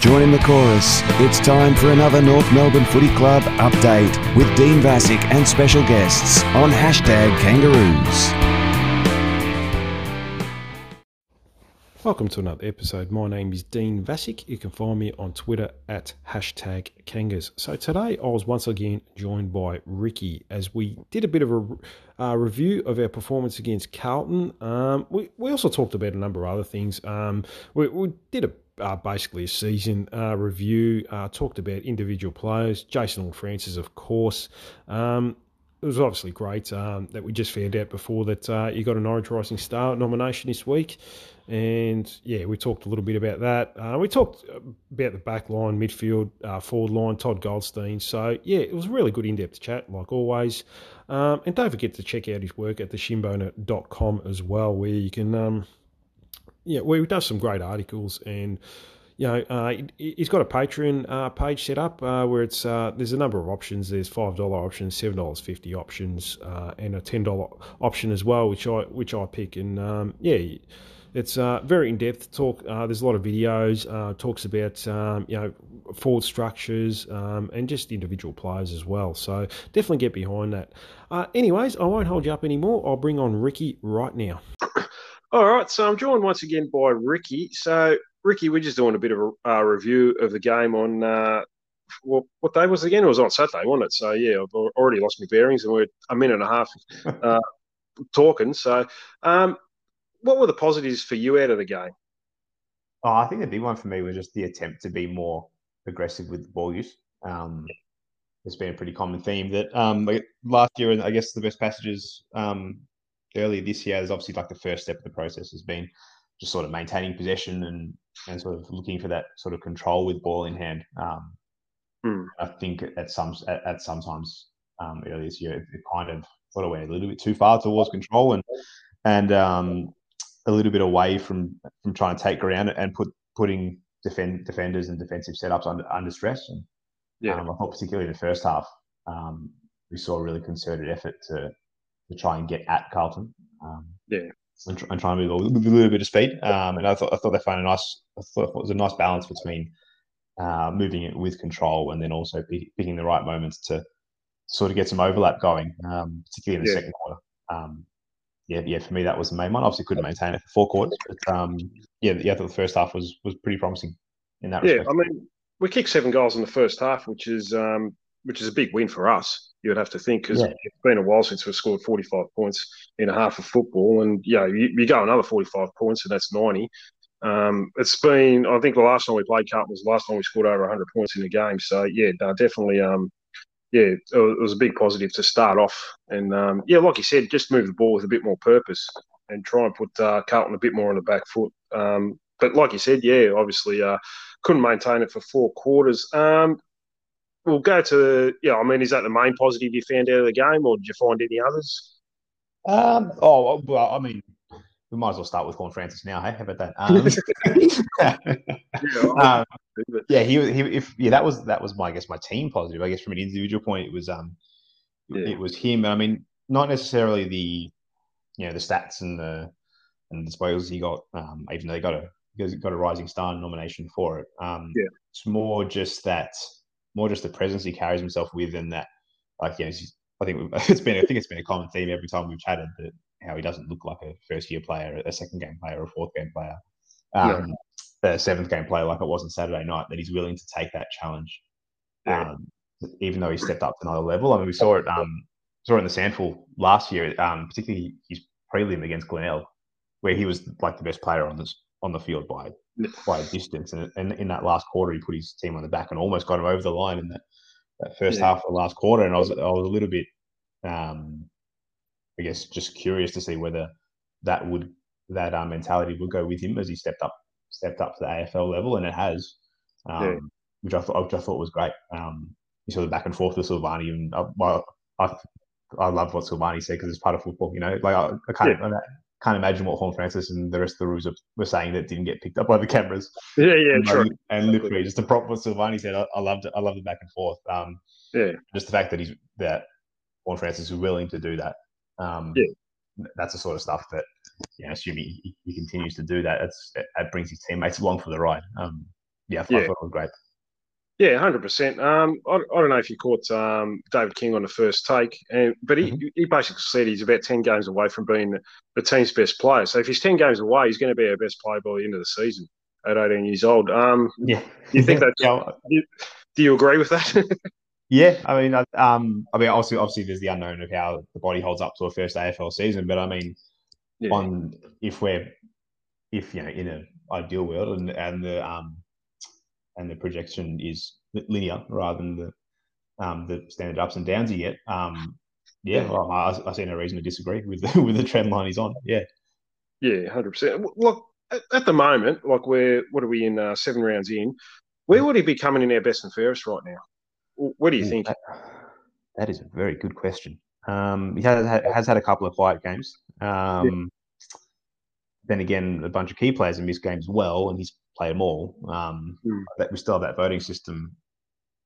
Join in the chorus. It's time for another North Melbourne Footy Club update with Dean Vasick and special guests on hashtag Kangaroos. Welcome to another episode. My name is Dean Vasick. You can find me on Twitter at hashtag Kangas. So today I was once again joined by Ricky as we did a bit of a uh, review of our performance against Carlton. Um, we, we also talked about a number of other things. Um, we, we did a uh, basically a season uh, review, uh, talked about individual players, Jason Francis, of course. Um, it was obviously great um, that we just found out before that uh, you got an Orange Rising Star nomination this week. And yeah, we talked a little bit about that. Uh, we talked about the back line, midfield, uh, forward line, Todd Goldstein. So yeah, it was a really good in depth chat, like always. Um, and don't forget to check out his work at theshinboner.com as well, where you can um, yeah, well, he does some great articles, and you know, uh, he's got a Patreon uh, page set up uh, where it's uh, there's a number of options. There's five dollar options, seven dollars fifty options, uh, and a ten dollar option as well, which I which I pick. And um, yeah, it's uh, very in depth talk. there's a lot of videos. talks about um, you know forward structures um, and just individual players as well. So definitely get behind that. anyways, I won't hold you up anymore. I'll bring on Ricky right now. All right, so I'm joined once again by Ricky. So, Ricky, we're just doing a bit of a uh, review of the game on uh, well, what day was it again? It was on Saturday, wasn't it? So, yeah, I've already lost my bearings, and we're a minute and a half uh, talking. So, um, what were the positives for you out of the game? Oh, I think the big one for me was just the attempt to be more aggressive with the ball use. Um, it's been a pretty common theme that um, last year, and I guess the best passages um, earlier this year is obviously like the first step of the process has been just sort of maintaining possession and and sort of looking for that sort of control with ball in hand. Um, mm. I think at some at, at sometimes um, earlier this year it, it kind of sort of went a little bit too far towards control and and um, a little bit away from from trying to take ground and put putting defend defenders and defensive setups under under stress. And yeah, um, I thought particularly in the first half um, we saw a really concerted effort to to try and get at Carlton. Um, yeah. And, try, and try and move a little, a little bit of speed. Um, and I thought I thought they found a nice. I thought it was a nice balance between uh, moving it with control and then also picking the right moments to sort of get some overlap going, um, particularly in the yeah. second quarter. Um, yeah, yeah. For me, that was the main one. Obviously, couldn't maintain it for four quarters, but um, yeah, yeah. I thought the first half was was pretty promising in that. Yeah, respect. I mean, we kicked seven goals in the first half, which is um, which is a big win for us you would have to think because yeah. it's been a while since we've scored 45 points in a half of football. And, yeah, you, you go another 45 points, and that's 90. Um, it's been, I think the last time we played Carlton was the last time we scored over 100 points in a game. So, yeah, no, definitely, um, yeah, it was a big positive to start off. And, um, yeah, like you said, just move the ball with a bit more purpose and try and put uh, Carlton a bit more on the back foot. Um, but like you said, yeah, obviously uh, couldn't maintain it for four quarters. Um, we'll go to yeah. I mean, is that the main positive you found out of the game, or did you find any others? Um. Oh well, I mean, we might as well start with Horne-Francis now. Hey, how about that? Um, yeah, um, yeah, he, he, if yeah, that was that was my I guess my team positive. I guess from an individual point, it was um, yeah. it was him. I mean, not necessarily the you know the stats and the and the spoils he got. Um, even though they got a he got a Rising Star nomination for it. Um, yeah, it's more just that more just the presence he carries himself with, and that like you know, I think it's been I think it's been a common theme every time we've chatted that how he doesn't look like a first year player, a second game player, a fourth game player, um, yeah. a seventh game player like it was on Saturday night. That he's willing to take that challenge, yeah. um, even though he stepped up to another level. I mean, we saw it um, saw it in the SANFL last year, um, particularly his prelim against Glenelg, where he was like the best player on this on the field by by a distance. And, and in that last quarter, he put his team on the back and almost got him over the line in that, that first yeah. half of the last quarter. And I was I was a little bit, um, I guess, just curious to see whether that would that uh, mentality would go with him as he stepped up stepped up to the AFL level, and it has, um, yeah. which I thought which I thought was great. Um, you saw the back and forth with Silvagni, and uh, well, I I love what Silvagni said because it's part of football. You know, like I, I can't yeah can't imagine what Horne-Francis and the rest of the rules were saying that didn't get picked up by the cameras. Yeah, yeah, and, true. And literally, just to prop what Silvagni said, I, I loved it. I love the back and forth. Um, yeah, just the fact that he's that Horne-Francis is willing to do that. Um, yeah, that's the sort of stuff that, you know, assuming he, he continues to do that, it, it brings his teammates along for the ride. Um, yeah, I Yeah. thought it was great. Yeah, hundred percent. Um, I, I don't know if you caught um, David King on the first take, and but he, Mhm. he basically said he's about ten games away from being the, team's best player. So if he's ten games away, he's going to be our best player by the end of the season at eighteen years old. Um, Yeah, you think that's- yeah, do you agree with that? Yeah, I mean, I- um, I mean, obviously, obviously, there's the unknown of how the body holds up to a first AFL season. But I mean, Yeah. on if we're if you know in an ideal world and and the um and the projection is linear rather than the um the standard ups and downs you get. Um, yeah, Yeah. well, I, I see no reason to disagree with the, with the trend line he's on. Yeah, yeah, hundred percent. Look, at, at the moment, like we're what are we in uh, seven rounds in? Where would he be coming in our best and fairest right now? What do you Ooh, think? that, that is a very good question. Um, he has had, has had a couple of quiet games. Um, Then again, a bunch of key players have missed games well, and he's played them all. Um, Hmm. that we still have that voting system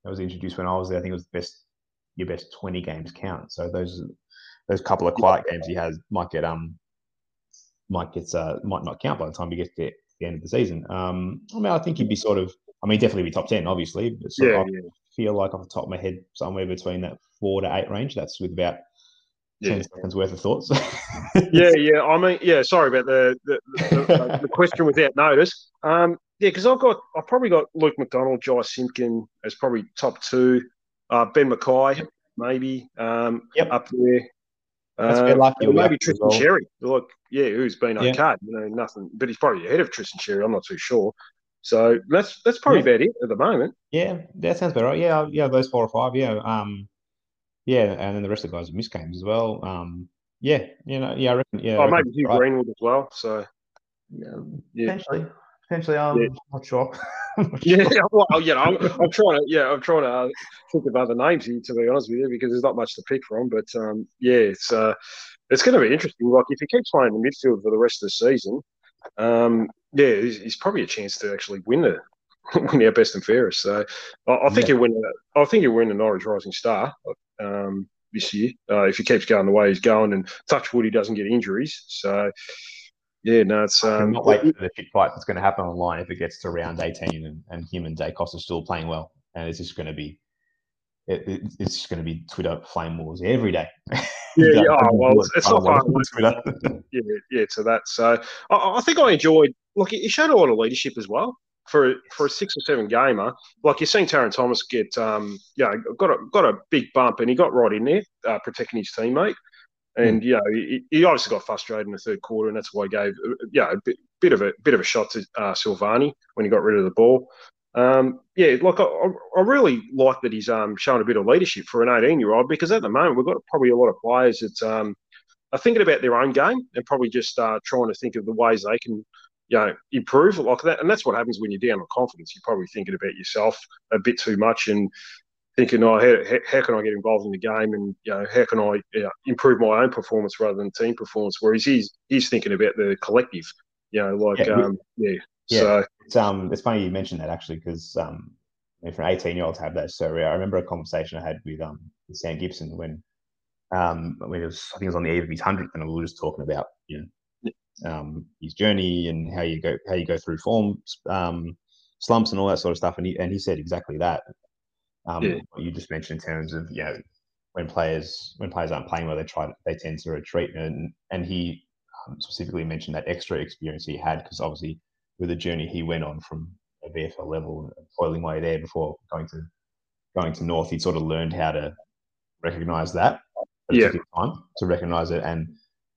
that was introduced when I was there. I think it was the best your best twenty games count. So those those couple of quiet games he has might get um might get uh, might not count by the time he gets to the end of the season. Um, I mean, I think he'd be sort of. I mean, definitely be top ten, obviously. But Yeah, of, yeah, I feel like off the top of my head, somewhere between that four to eight range. That's with about yeah. ten seconds worth of thoughts. Yeah, yeah. I mean, yeah. Sorry about the the, the, the question without notice. Um, yeah, because I've got I've probably got Luke McDonald, Jai Simpkin as probably top two. Uh, Ben McKay, maybe um, Yep. up there. That's Uh, fair luck, maybe Tristan well. Xerri. Look, yeah, who's been Yeah. okay. You know, nothing, but he's probably ahead of Tristan Xerri. I'm not too sure. So that's that's probably Yeah. about it at the moment. Yeah, that sounds about right. Yeah, yeah, those four or five. Yeah, um, yeah, and then the rest of the guys have missed games as well. Um, yeah, you know, yeah, I reckon. Yeah, I Oh, reckon maybe Hugh right. Greenwood as well. So Yeah, Yeah. potentially, potentially. Um, Yeah. not sure. Yeah, well, you know, I'm, I'm trying to, yeah, I'm trying to uh, think of other names here, to be honest with you, because there's not much to pick from. But um, yeah, it's uh, it's going to be interesting. Like if he keeps playing in the midfield for the rest of the season, um, yeah, he's, he's probably a chance to actually win the win our best and fairest. So I, I think Yeah. he'll win. the- I think he'll win the Norwich Rising Star um, this year uh, if he keeps going the way he's going, and touch wood he doesn't get injuries. So yeah, no, it's um, cannot wait for the shit fight that's going to happen online if it gets to round 18 and, and him and Daicos are still playing well. And it's just going to be, it, it, it's just going to be Twitter flame wars every day. Yeah, yeah. Oh, well, it's, it's not far away Twitter. yeah, yeah, to that. So I, I think I enjoyed. Look, he showed a lot of leadership as well for for a six or seven gamer. Like you're seeing Tarryn Thomas get, um, yeah, got a got a big bump, and he got right in there, uh, protecting his teammate. And Hmm. you know, he, he obviously got frustrated in the third quarter, and that's why he gave, uh, yeah, a bit, bit of a bit of a shot to uh, Silvagni when he got rid of the ball. Um, yeah, like I, I I really like that he's um, showing a bit of leadership for an 18 year old because at the moment we've got probably a lot of players that um, are thinking about their own game and probably just uh, trying to think of the ways they can, you know, improve like that. And that's what happens when you're down on confidence. You're probably thinking about yourself a bit too much and thinking, oh, how, how, can I get involved in the game and you know how can I you know, improve my own performance rather than team performance? Whereas he's he's thinking about the collective. You know, like Yeah, um, yeah. Yeah. So It's um, it's funny you mentioned that actually because um, I mean, for an eighteen-year-old to have that so rare. I remember a conversation I had with um with Sam Gibson when um when it was I think it was on the eve of his hundredth, and we were just talking about you know um his journey and how you go how you go through form um slumps and all that sort of stuff, and he and he said exactly that. Um, Yeah. what you just mentioned in terms of you know when players when players aren't playing well, they try they tend to retreat, and and he um, specifically mentioned that extra experience he had because obviously with the journey he went on from a VFL level, toiling way there before going to going to North, he sort of learned how to recognize that. Yeah. time to recognize it and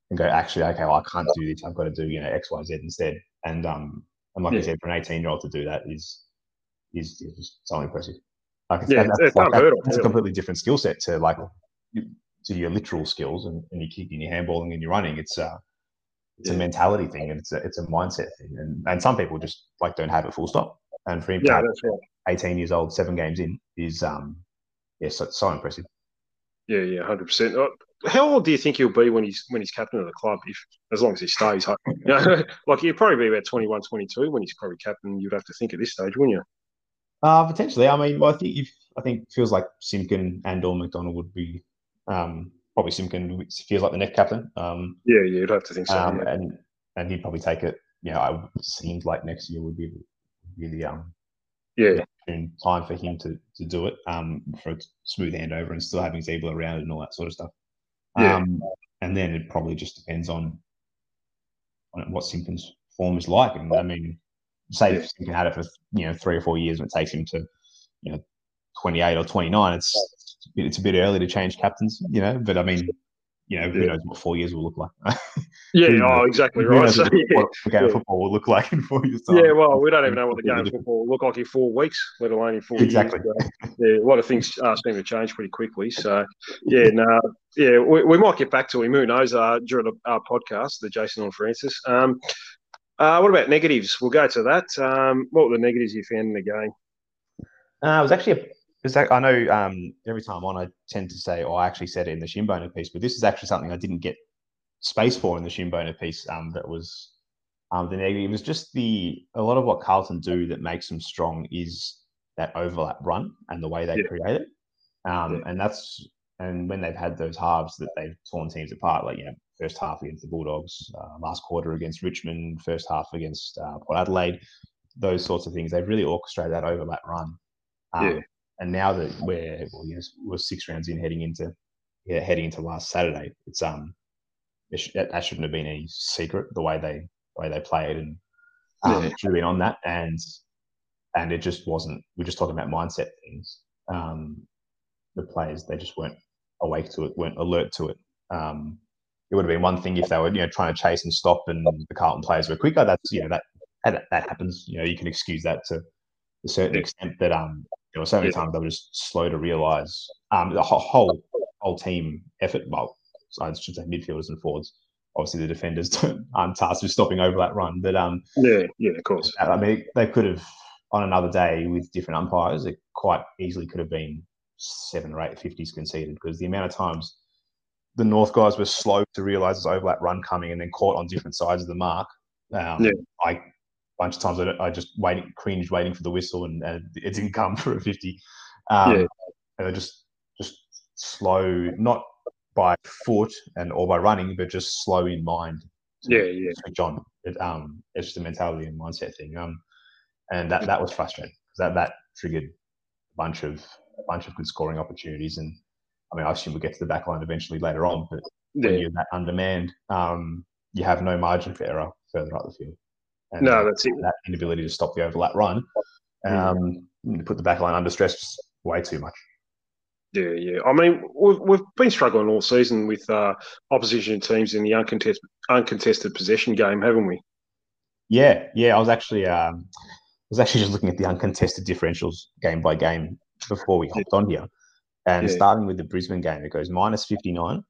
and go actually okay, well, I can't do this. I've got to do you know X Y Z instead. And um and like Yeah. I said, for an eighteen year old to do that is is, is so impressive. Like it's, Yeah, that's, it's like, unheard that's a completely different skill set to like to your literal skills and, and your kicking, your handballing, and your running. It's uh it's a mentality thing and it's a, it's a mindset thing. And, and some people just like don't have it full stop. And for him yeah, that's right. 18 years old, seven games in is um yeah, so, so impressive. Yeah, yeah, hundred percent. How old do you think he'll be when he's when he's captain of the club? If as long as he stays, you know, like he'll probably be about 21, 22 when he's probably captain. You'd have to think at this stage, wouldn't you? Uh potentially. I mean, I think if I think it feels like Simpkin and or McDonald would be um probably Simpkin feels like the next captain. Um Yeah, yeah, you'd have to think so. um, yeah. and and he'd probably take it. You know, I seems like next year would be the um Yeah. time for him to, to do it, um, for a smooth handover and still having Ziebell around and all that sort of stuff. Yeah. Um, and then it probably just depends on, on what Simpkins' form is like. And I mean, say Yeah. if Simpkin had it for you know three or four years and it takes him to you know 28 or 29, it's it's it's a bit early to change captains, you know. But I mean, you know, who Yeah. knows what four years will look like? Yeah. Who Oh, exactly right. knows So, what yeah. what the game of Yeah. football will look like in four years' time? Yeah, well, we don't even know what the game of football will look like in four weeks, let alone in four Exactly. years. So, yeah, a lot of things are seem to change pretty quickly. So, yeah, no, yeah, we, we might get back to him. Who knows? Uh, during the, our podcast, the Jason and Francis. Um, uh, what about negatives? We'll go to that. Um, what were the negatives you found in the game? Uh, it was actually I know um, every time I'm on, I tend to say, oh, I actually said it in the Shinboner piece, but this is actually something I didn't get space for in the Shinboner piece. Um, that was um, the negative. It was just the a lot of what Carlton do that makes them strong is that overlap run and the way they Yeah. create it. Um, Yeah. and that's and when they've had those halves that they've torn teams apart, like you know, first half against the Bulldogs, uh, last quarter against Richmond, first half against uh, Port Adelaide, those sorts of things. They've really orchestrated that overlap run. Um, Yeah. And now that we're well, you know, we're six rounds in, heading into yeah, heading into last Saturday, it's um, it sh- that, that shouldn't have been any secret the way they the way they played, and um, Yeah. should have been on that, and and it just wasn't. We're just talking about mindset things. Um, the players they just weren't awake to it, weren't alert to it. Um, it would have been one thing if they were you know trying to chase and stop, and the Carlton players were quicker. That's you know that that, that happens. You know you can excuse that to a certain extent, but um, there were so many Yeah. times they were just slow to realise um the whole whole, team effort. Well, I should say midfielders and forwards. Obviously, the defenders aren't tasked with stopping over that run, but um, Yeah, yeah, of course. I mean, they could have on another day with different umpires. It quite easily could have been seven or eight fifties conceded because the amount of times the North guys were slow to realise this overlap run coming and then caught on different sides of the mark. Um, Yeah. I bunch of times I, I just waiting, cringed, waiting for the whistle, and, and it didn't come for a fifty. Um, Yeah. And they're just just slow, not by foot and or by running, but just slow in mind. Yeah, yeah. Switch on. It, um, it's just a mentality and mindset thing. Um, and that that was frustrating because that that triggered a bunch of a bunch of good scoring opportunities. And I mean, I assume we'll get to the back line eventually later on, but when you're that undermanned, um, you have no margin for error further up the field. And No, that's it. that inability to stop the overlap run, um, you put the back line under stress way too much. Yeah, yeah. I mean, we've, we've been struggling all season with uh, opposition teams in the uncontested uncontested possession game, haven't we? Yeah, yeah. I was actually um, I was actually just looking at the uncontested differentials game by game before we hopped on here, and Yeah. starting with the Brisbane game, it goes minus fifty nine,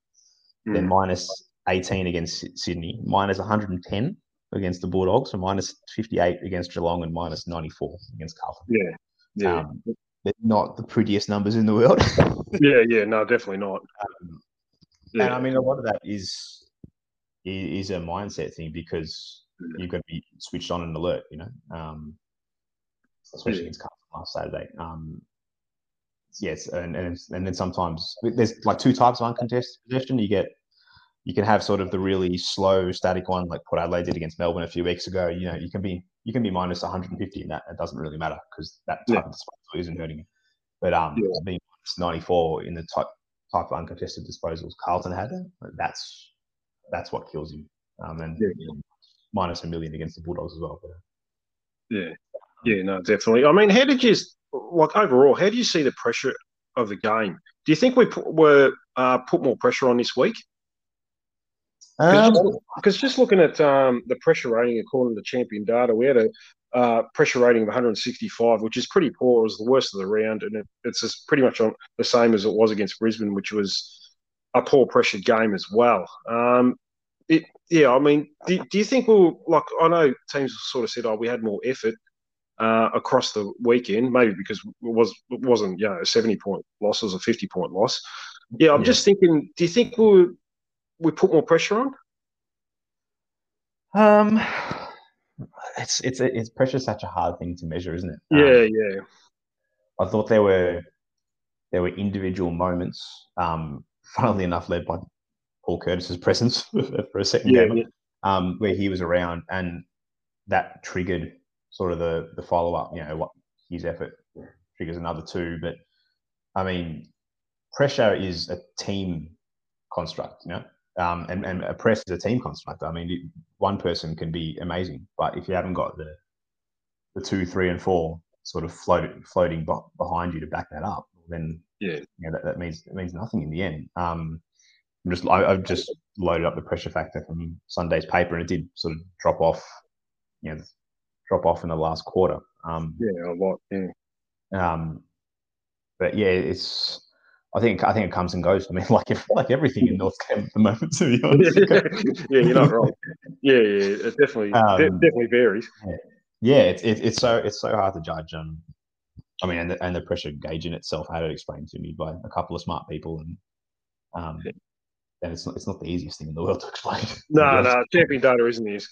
then Mm. minus eighteen against Sydney, minus one hundred and ten against the Bulldogs, and minus fifty eight against Geelong, and minus ninety four against Carlton. Yeah, yeah, Um, they're not the prettiest numbers in the world. yeah, yeah. No, definitely not. Um, Yeah, And I mean, a lot of that is is a mindset thing because you've got to be switched on and alert, you know, um, especially Yeah. against Carlton last Saturday. Um, yes, and, and and then sometimes there's like two types of uncontested possession. You get you can have sort of the really slow, static one, like Port Adelaide did against Melbourne a few weeks ago. You know, you can be you can be minus 150 in that. It doesn't really matter because that type Yeah. of disposal isn't hurting you. But um, Yeah. being minus 94 in the type type of uncontested disposals Carlton had, that's that's what kills you. Um, and Yeah. you know, minus a million against the Bulldogs as well. But, yeah, yeah. No, definitely. I mean, how did you like overall? How do you see the pressure of the game? Do you think we put, were uh, put more pressure on this week? Um, Because just looking at um, the pressure rating according to Champion Data, we had a uh, pressure rating of 165, which is pretty poor. It was the worst of the round, and it, it's just pretty much on the same as it was against Brisbane, which was a poor pressured game as well. Um, it, yeah, I mean, do, do you think we'll like? I know teams sort of said, "Oh, we had more effort." Uh, across the weekend, maybe because it was it wasn't you know a seventy point loss, it was a fifty point loss. Yeah, I'm Yeah. just thinking. Do you think we we put more pressure on? um, it's it's it's pressure such a hard thing to measure, isn't it? Um, Yeah, yeah. I thought there were there were individual moments, um, funnily enough, led by Paul Curtis's presence for a second Yeah, game, yeah. um, where he was around, and that triggered sort of the the follow up. You know, what his effort triggers another two. But I mean, pressure is a team construct, you know, um, and, and a press is a team construct. I mean, it, one person can be amazing, but if you haven't got the the two, three, and four sort of floating floating behind you to back that up, then yeah, you know, that, that means it means nothing in the end. Um, I'm just I, have just loaded up the pressure factor from Sunday's paper, and it did sort of drop off, you know, drop off in the last quarter. Um, yeah, a lot. Yeah. Um, but yeah, it's. I think I think it comes and goes. I mean, like if, like everything in North Camp at the moment, to be honest. yeah, you're not wrong. Yeah, yeah, it definitely um, definitely varies. Yeah, yeah it's it, it's so it's so hard to judge. Um, I mean, and the, and the pressure gauge in itself had it explained to me by a couple of smart people, and um, and it's not, it's not the easiest thing in the world to explain. No, no, champion data isn't it?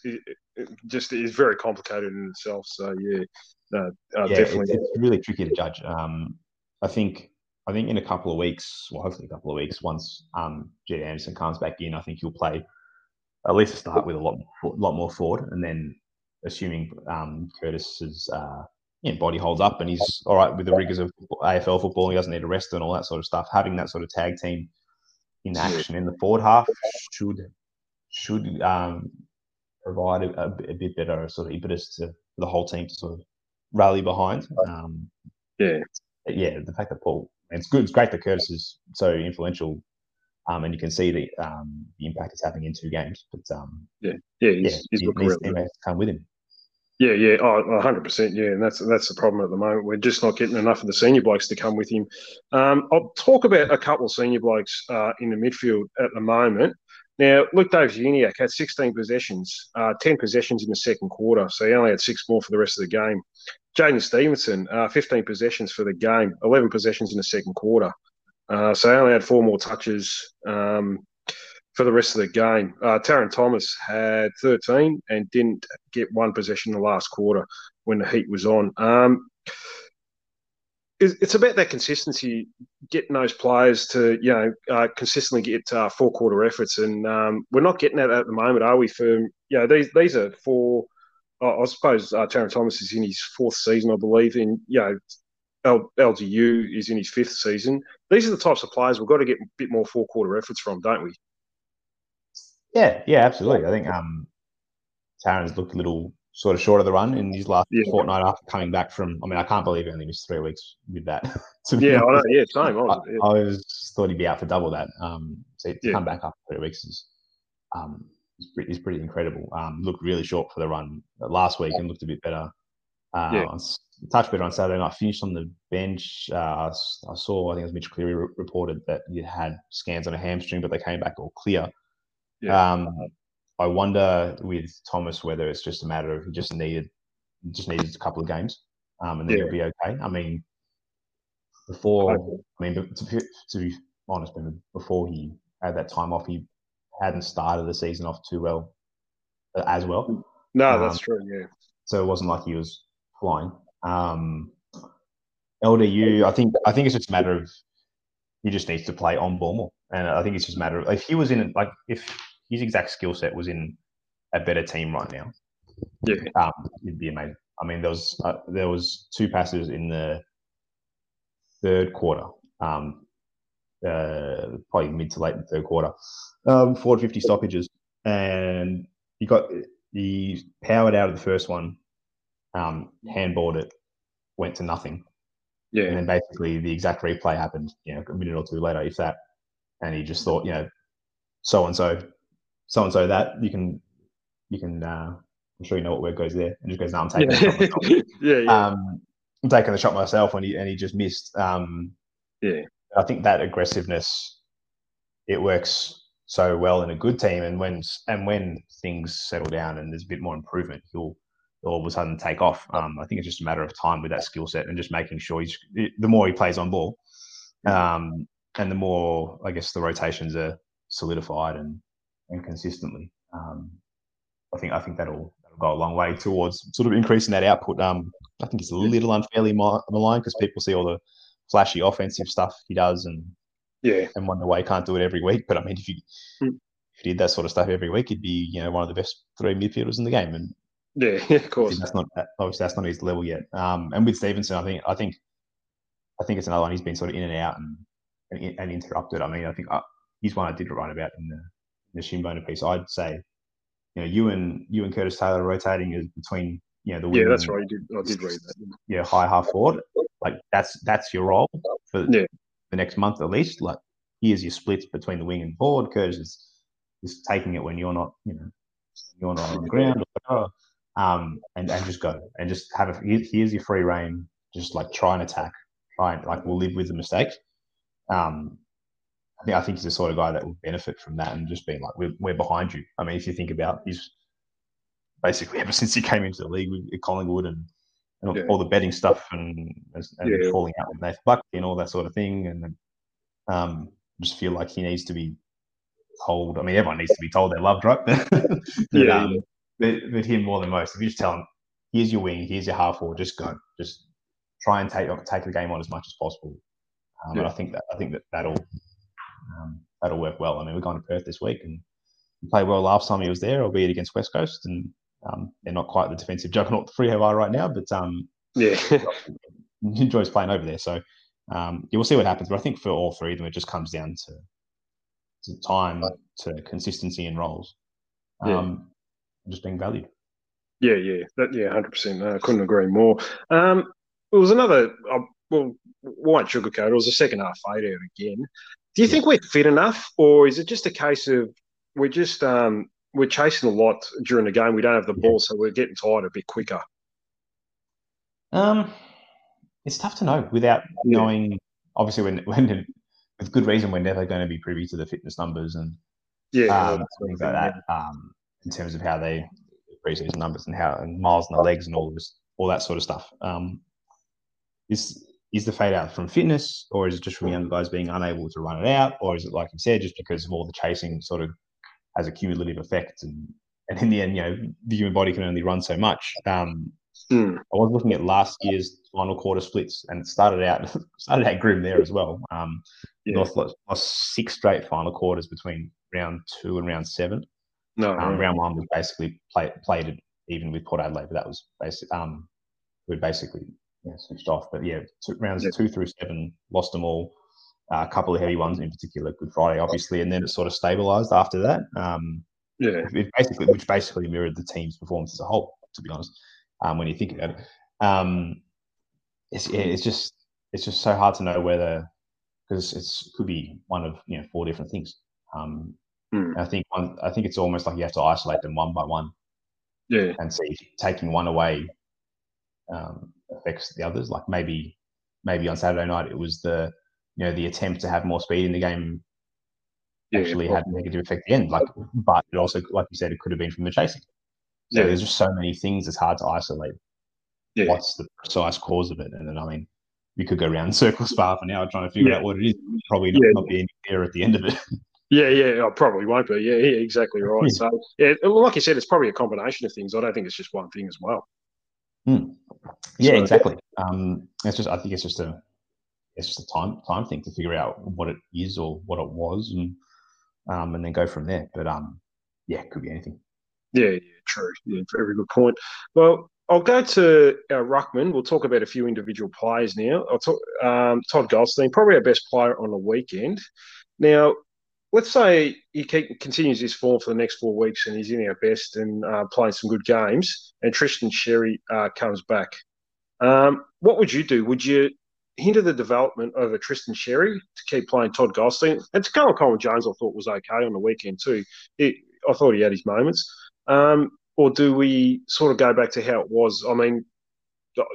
It just is very complicated in itself. So yeah, no, uh, yeah, definitely, it's, it's, really tricky to judge. Um, I think I think in a couple of weeks, well, hopefully a couple of weeks, once um, Jed Anderson comes back in, I think he'll play at least start with a lot more, lot more forward, and then assuming um, Curtis's uh, body holds up and he's all right with the rigors of AFL football, he doesn't need a rest and all that sort of stuff. Having that sort of tag team in action in the forward half should should um, provide a, a, bit better sort of impetus to the whole team to sort of rally behind. Um, yeah, yeah. The fact that Paul, it's good. It's great that Curtis is so influential, um, and you can see the um, the impact it's having in two games. But um, yeah, yeah, he's, yeah, he's he needs to come with him. Yeah, yeah, oh, 100%. Yeah, and that's that's the problem at the moment. We're just not getting enough of the senior blokes to come with him. Um, I'll talk about a couple of senior blokes uh, in the midfield at the moment. Now, Luke Davies-Uniacke had 16 possessions, uh, 10 possessions in the second quarter, so he only had six more for the rest of the game. Jaidyn Stevenson, uh, 15 possessions for the game, 11 possessions in the second quarter. Uh, so he only had four more touches. Um, for the rest of the game. Uh, Tarryn Thomas had 13 and didn't get one possession in the last quarter when the heat was on. Um, it's about that consistency, getting those players to you know uh, consistently get uh, four quarter efforts, and um, we're not getting that at the moment, are we? For you know these these are four. I suppose uh, Thomas is in his fourth season, I believe. In you know L- LDU is in his fifth season. These are the types of players we've got to get a bit more four quarter efforts from, don't we? Yeah, yeah, absolutely. I think um, looked a little sort of short of the run in his last yeah. fortnight after coming back from. I mean, I can't believe he only missed three weeks with that. yeah, I know. Yeah, same. I, I, I, was thought he'd be out for double that. Um, so to yeah. come back after three weeks is um is pretty, is pretty incredible. Um, looked really short for the run last week and looked a bit better. Uh, yeah. touch better on Saturday night. Finished on the bench. Uh, I saw. I think it was Mitch Cleary reported that you had scans on a hamstring, but they came back all clear. Yeah. Um, I wonder with Thomas whether it's just a matter of he just needed just needed a couple of games, um, and then yeah. he'll be okay. I mean, before I mean to, to be honest, before he had that time off, he hadn't started the season off too well uh, as well. No, um, that's true. Yeah. So it wasn't like he was flying. Um, LDU, I think I think it's just a matter of he just needs to play on ball more. And I think it's just a matter of if he was in like if his exact skill set was in a better team right now, yeah, um, it'd be amazing. I mean, there was uh, there was two passes in the third quarter, um, uh, probably mid to late in third quarter, um, 450 stoppages, and he got he powered out of the first one, um, handballed it, went to nothing. Yeah. And then basically the exact replay happened, you know, a minute or two later, if that. And he just thought, you know, so and so, so and so that you can, you can, uh, I'm sure you know what word goes there. And just goes, no, I'm taking yeah. yeah, yeah. Um, I'm taking the shot myself and he, and he just missed. Um, yeah. I think that aggressiveness, it works so well in a good team. And when, and when things settle down and there's a bit more improvement, he'll, all of a sudden take off. Um, I think it's just a matter of time with that skill set and just making sure he's the more he plays on ball, um, and the more I guess the rotations are solidified and and consistently. Um, I think I think that'll that'll go a long way towards sort of increasing that output. Um, I think it's a little unfairly maligned because people see all the flashy offensive stuff he does and yeah, and wonder why he can't do it every week. But I mean, if you mm. if you did that sort of stuff every week, he'd be you know one of the best three midfielders in the game, and Yeah, of course. That's not obviously that's not his level yet. Um, and with Stevenson, I think I think I think it's another one. He's been sort of in and out and and, and interrupted. I mean, I think uh, he's one I did write about in the, in the Shinboner piece. I'd say, you know, you and you and Curtis Taylor rotating is between you know the yeah, that's right. I did, I did read that. Yeah, high half forward. Like that's that's your role for yeah. the next month at least. Like here's your splits between the wing and forward. Curtis is, is taking it when you're not, you know, you're not on the ground or whatever. Um, and, and just go and just have a here's your free reign. Just like try and attack. Try and like we'll live with the mistakes. Um, I think I think he's the sort of guy that will benefit from that and just being like we're we're behind you. I mean, if you think about his basically ever since he came into the league with Collingwood and, and yeah. all the betting stuff and, and yeah. falling out with Nathan Buckley and all that sort of thing, and um, just feel like he needs to be told. I mean, everyone needs to be told they're loved, right? but, yeah, um, but, but him more than most. If you just tell him, here's your wing, here's your half forward, just go, just try and take take the game on as much as possible. Um, yeah. And I think that I think that that'll um, that'll work well. I mean, we're going to Perth this week and he played well last time he was there, albeit against West Coast, and um, they're not quite the defensive juggernaut the Freo are right now, but um, yeah, enjoys playing over there. So um, you will see what happens. But I think for all three of them, it just comes down to, to time, to consistency in roles, yeah. um, just being valued. Yeah, yeah, that, yeah, hundred percent. I couldn't agree more. Um, it was another. Uh, well, won't sugarcoat. It was a second half fade out again. Do you yeah. think we're fit enough, or is it just a case of we're just um, we're chasing a lot during the game? We don't have the ball, so we're getting tired a bit quicker. Um, it's tough to know without yeah. knowing. Obviously, when when with good reason, we're never going to be privy to the fitness numbers and yeah, um, things like that. Um, in terms of how they preseason numbers and how and miles and the legs and all this, all that sort of stuff. Um, is is the fade out from fitness, or is it just from young guys being unable to run it out, or is it like you said, just because of all the chasing sort of has a cumulative effect and and in the end, you know, the human body can only run so much. Um, mm. I was looking at last year's final quarter splits, and it started out started out grim there as well. Um, yeah. North lost, lost, six straight final quarters between round two and round seven. No, um, round one was basically play, played it even with Port Adelaide, but that was basic. Um, we basically switched off. But yeah, two, rounds yeah. two through seven lost them all. Uh, a couple of heavy ones in particular, Good Friday, obviously, and then it sort of stabilised after that. Um, yeah, it basically, which basically mirrored the team's performance as a whole, to be honest. Um, when you think about it, um, it's it's just it's just so hard to know whether because it could be one of you know four different things. Um, mm. I think one, I think it's almost like you have to isolate them one by one. Yeah, and see taking one away um, affects the others. Like maybe maybe on Saturday night it was the you know the attempt to have more speed in the game yeah, actually had a negative effect at the end. Like, but it also, like you said, it could have been from the chasing. So yeah. there's just so many things. It's hard to isolate. Yeah. What's the precise cause of it? And then I mean, we could go around circles for half an hour trying to figure out what it is. Probably not, not be any clear at the end of it. Yeah, yeah, I probably won't be. Yeah, yeah, exactly right. So, yeah, like you said, it's probably a combination of things. I don't think it's just one thing as well. Hmm. Yeah, so, exactly. Um, it's just I think it's just a it's just a time time thing to figure out what it is or what it was, and um, and then go from there. But um, yeah, it could be anything. Yeah, yeah, true. Yeah, very good point. Well, I'll go to our ruckman. We'll talk about a few individual players now. I'll talk um, Todd Goldstein, probably our best player on the weekend. Now, let's say he keep, continues his form for the next four weeks and he's in our best and uh, playing some good games, and Tristan Xerri uh, comes back. Um, what would you do? Would you hinder the development of a Tristan Xerri to keep playing Todd Goldstein? And to go on Coleman Jones, I thought was okay on the weekend too. It, I thought he had his moments. Um, or do we sort of go back to how it was? I mean,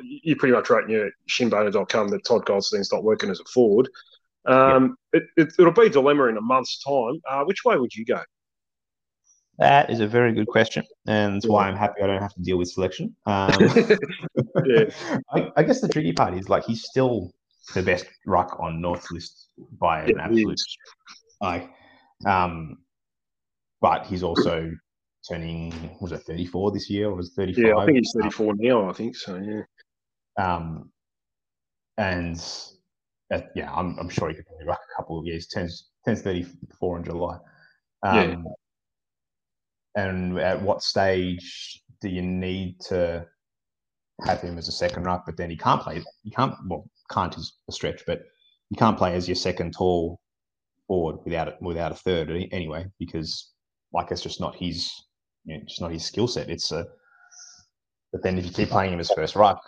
you pretty much wrote in your shinboner.com that Todd Goldstein's not working as a forward. Um, it, it, will be a dilemma in a month's time. Uh, which way would you go? That is a very good question, and that's why I'm happy I don't have to deal with selection. Um, yeah. I, I, guess the tricky part is like he's still the best ruck on North list by yeah, an absolute like, um, but he's also turning was it 34 this year or was 35? Yeah, I think he's 34 um, now. I think so. Yeah. Um, and uh, yeah, I'm, I'm sure he could probably ruck a couple of years. Turns turns 34 in July. Um, yeah. And at what stage do you need to have him as a second ruck? But then he can't play. You can't. Well, can't is a stretch, but you can't play as your second tall forward without it without a third anyway, because like it's just not his, you know, just not his skill set. It's a. But then if you keep playing him as first ruck,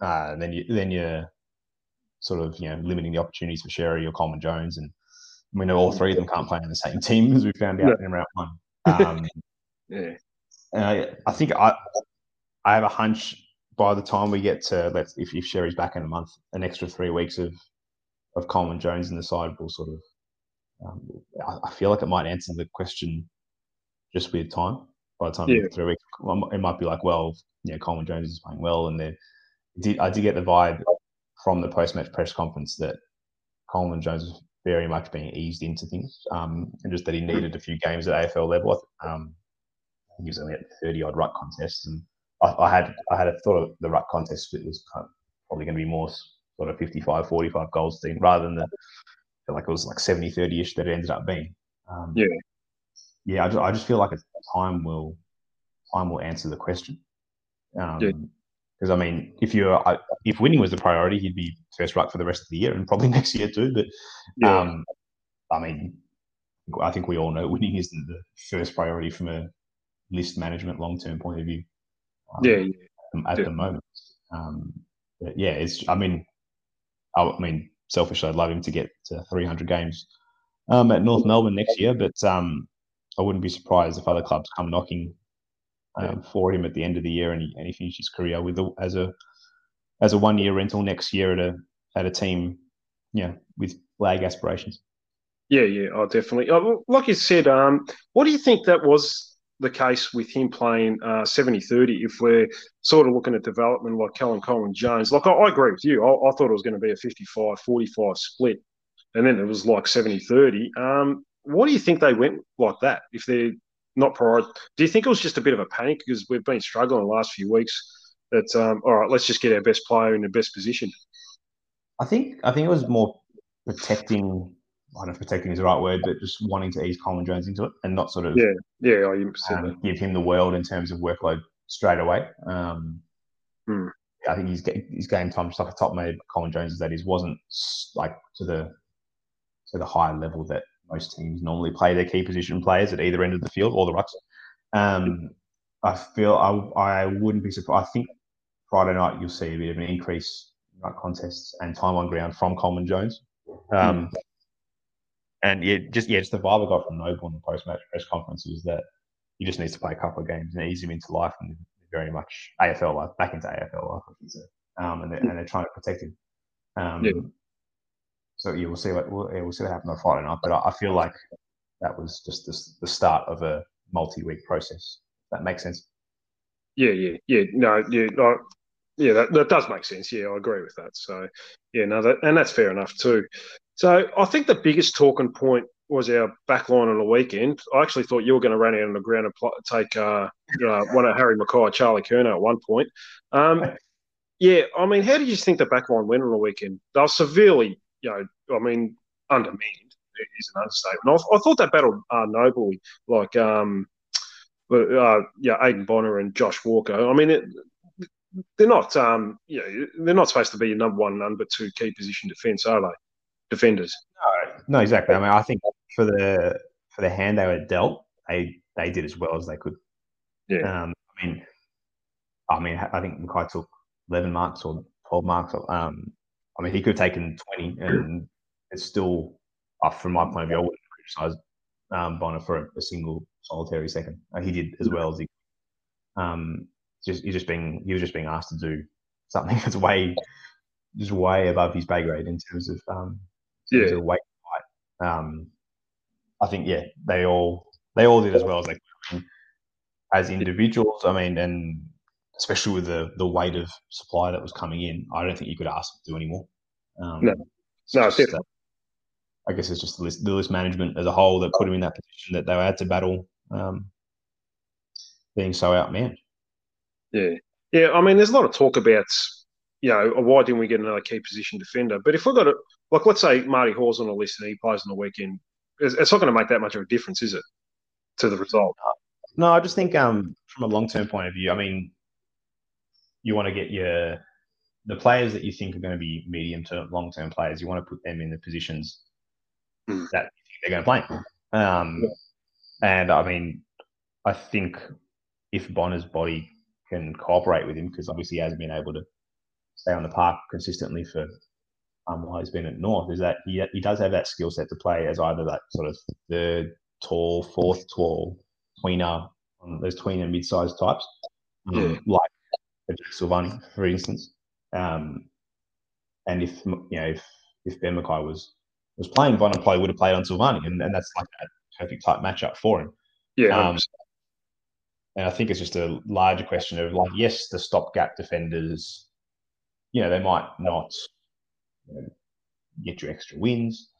uh, then you then you're sort of you know limiting the opportunities for Xerri or Coleman Jones, and we know all three of them can't play in the same team as we found out yeah. in round one. Um, yeah, I, I think I I have a hunch by the time we get to let's if, if Xerri's back in a month, an extra three weeks of of Coleman Jones in the side will sort of um, I, I, feel like it might answer the question just with time. By the time yeah. three weeks, it might be like, well, you know, Coleman Jones is playing well, and then did, I did get the vibe from the post match press conference that Coleman Jones was very much being eased into things, um, and just that he needed a few games at AFL level. Um, he was only at thirty odd ruck contests, and I, I, had I had a thought of the ruck contest split was kind of probably going to be more sort of 55, 45 goals team rather than the like it was like 70, 30 ish that it ended up being. Um, yeah, yeah. I just, I just feel like time will time will answer the question. Um, yeah. Because I mean, if you're if winning was the priority, he'd be first ruck for the rest of the year and probably next year too. But yeah. um, I mean, I think we all know winning isn't the first priority from a list management long term point of view. Um, yeah, yeah, at, the moment. Um, yeah, it's. I mean, I, I, mean, selfishly, I'd love him to get to 300 games um, at North Melbourne next year, but um, I wouldn't be surprised if other clubs come knocking um, for him at the end of the year, and he, and he finishes his career with a, as a as a one year rental next year at a at a team, yeah, with flag aspirations. Yeah, yeah, oh, definitely. Oh, like you said, um, what do you think that was the case with him playing uh, 70-30 if we're sort of looking at development like Callum Coleman Jones. Like, I, I, agree with you. I, I, thought it was going to be a 55-45 split, and then it was like 70-30. Um, what do you think they went like that if they're not prior? Do you think it was just a bit of a panic because we've been struggling the last few weeks that, um, all right, let's just get our best player in the best position? I think I think it was more protecting I don't know if protecting is the right word, but just wanting to ease Coleman Jones into it and not sort of yeah yeah um, give him the world in terms of workload straight away. Um, hmm. I think his his game time, just like a top made Coleman Jones, is that he wasn't like to the to the high level that most teams normally play their key position players at either end of the field or the rucks. Um, I feel I I wouldn't be surprised. I think Friday night you'll see a bit of an increase in contests and time on ground from Coleman Jones. Um, hmm and yeah, just yeah, just the vibe I got from Noble in the post match press conference was that he just needs to play a couple of games and ease him into life and very much AFL life, back into AFL life, um, and they're, and they're trying to protect him. Um, yeah. So yeah, we'll see what we'll, yeah, we'll see what happens on Friday night. But I, I feel like that was just the, the start of a multi-week process. That makes sense. Yeah, yeah, yeah. No, yeah, yeah. That, that does make sense. Yeah, I agree with that. So, yeah, no, that and that's fair enough too. So I think the biggest talking point was our back line on the weekend. I actually thought you were going to run out on the ground and pl- take uh, uh, one of Harry McKay, Charlie Curnow at one point. Um, yeah, I mean, how did you think the back line went on the weekend? They were severely, you know, I mean, undermanned is an understatement. I, I thought that battled uh, nobly, like, um, uh, yeah, Aidan Bonar and Josh Walker. I mean, it, they're not, um, you know, they're not supposed to be your number one, number two key position defence, are they? Defenders. No, no, exactly. I mean, I think for the for the hand they were dealt, they they did as well as they could. Yeah. Um, I mean, I mean, I think McKay took eleven marks or twelve marks. Um, I mean, he could have taken twenty, and it's still, uh, from my point of view, I wouldn't criticise um, Bonar for a, a, single solitary second. Uh, he did as well as he. Um, just he's just being he was just being asked to do something that's way just way above his pay grade in terms of um, yeah. weight Um, I think yeah, they all they all did as well as they could. As individuals, I mean, and especially with the the weight of supply that was coming in, I don't think you could ask them to do any more. Um, no, no, uh, I guess it's just the list, the list management as a whole that put them in that position that they had to battle um, being so outmanned. Yeah, yeah. I mean, there's a lot of talk about you know, why didn't we get another key position defender? But if we've got a, like, let's say Marty Hall's on the list and he plays on the weekend, it's, it's not going to make that much of a difference, is it, to the result? No, I just think um, from a long term point of view, I mean, you want to get your the players that you think are going to be medium to long term players. You want to put them in the positions Mm. that they're going to play. Um, And I mean, I think if Bonar's body can cooperate with him, because obviously he hasn't been able to stay on the park consistently for um, while he's been at North, is that he, he does have that skill set to play as either that sort of third tall, fourth tall, tweener, um, those tweener mid-sized types, um, Yeah. like Jack Silvagni, for instance. Um, and if you know if if Ben McKay was was playing, Bonar probably would have played on Silvagni, and, and that's like a perfect type matchup for him. Yeah, Um, and I think it's just a larger question of like, yes, the stopgap defenders, you know, they might not you know, get you extra wins.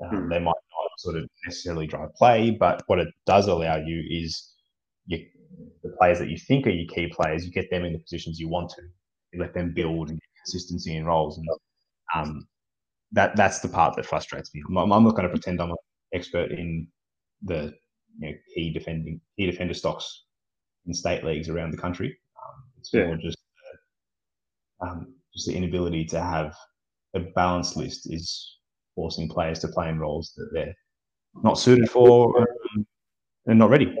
Um, Hmm. They might not sort of necessarily drive play, but what it does allow you is you, the players that you think are your key players, you get them in the positions you want to. You let them build and get consistency in roles, and um, that that's the part that frustrates me. I'm, I'm not going to pretend I'm an expert in the you know, key defending key defender stocks in state leagues around the country. Um, it's Yeah. more just uh, um, just the inability to have a balanced list is forcing players to play in roles that they're not suited for and not ready.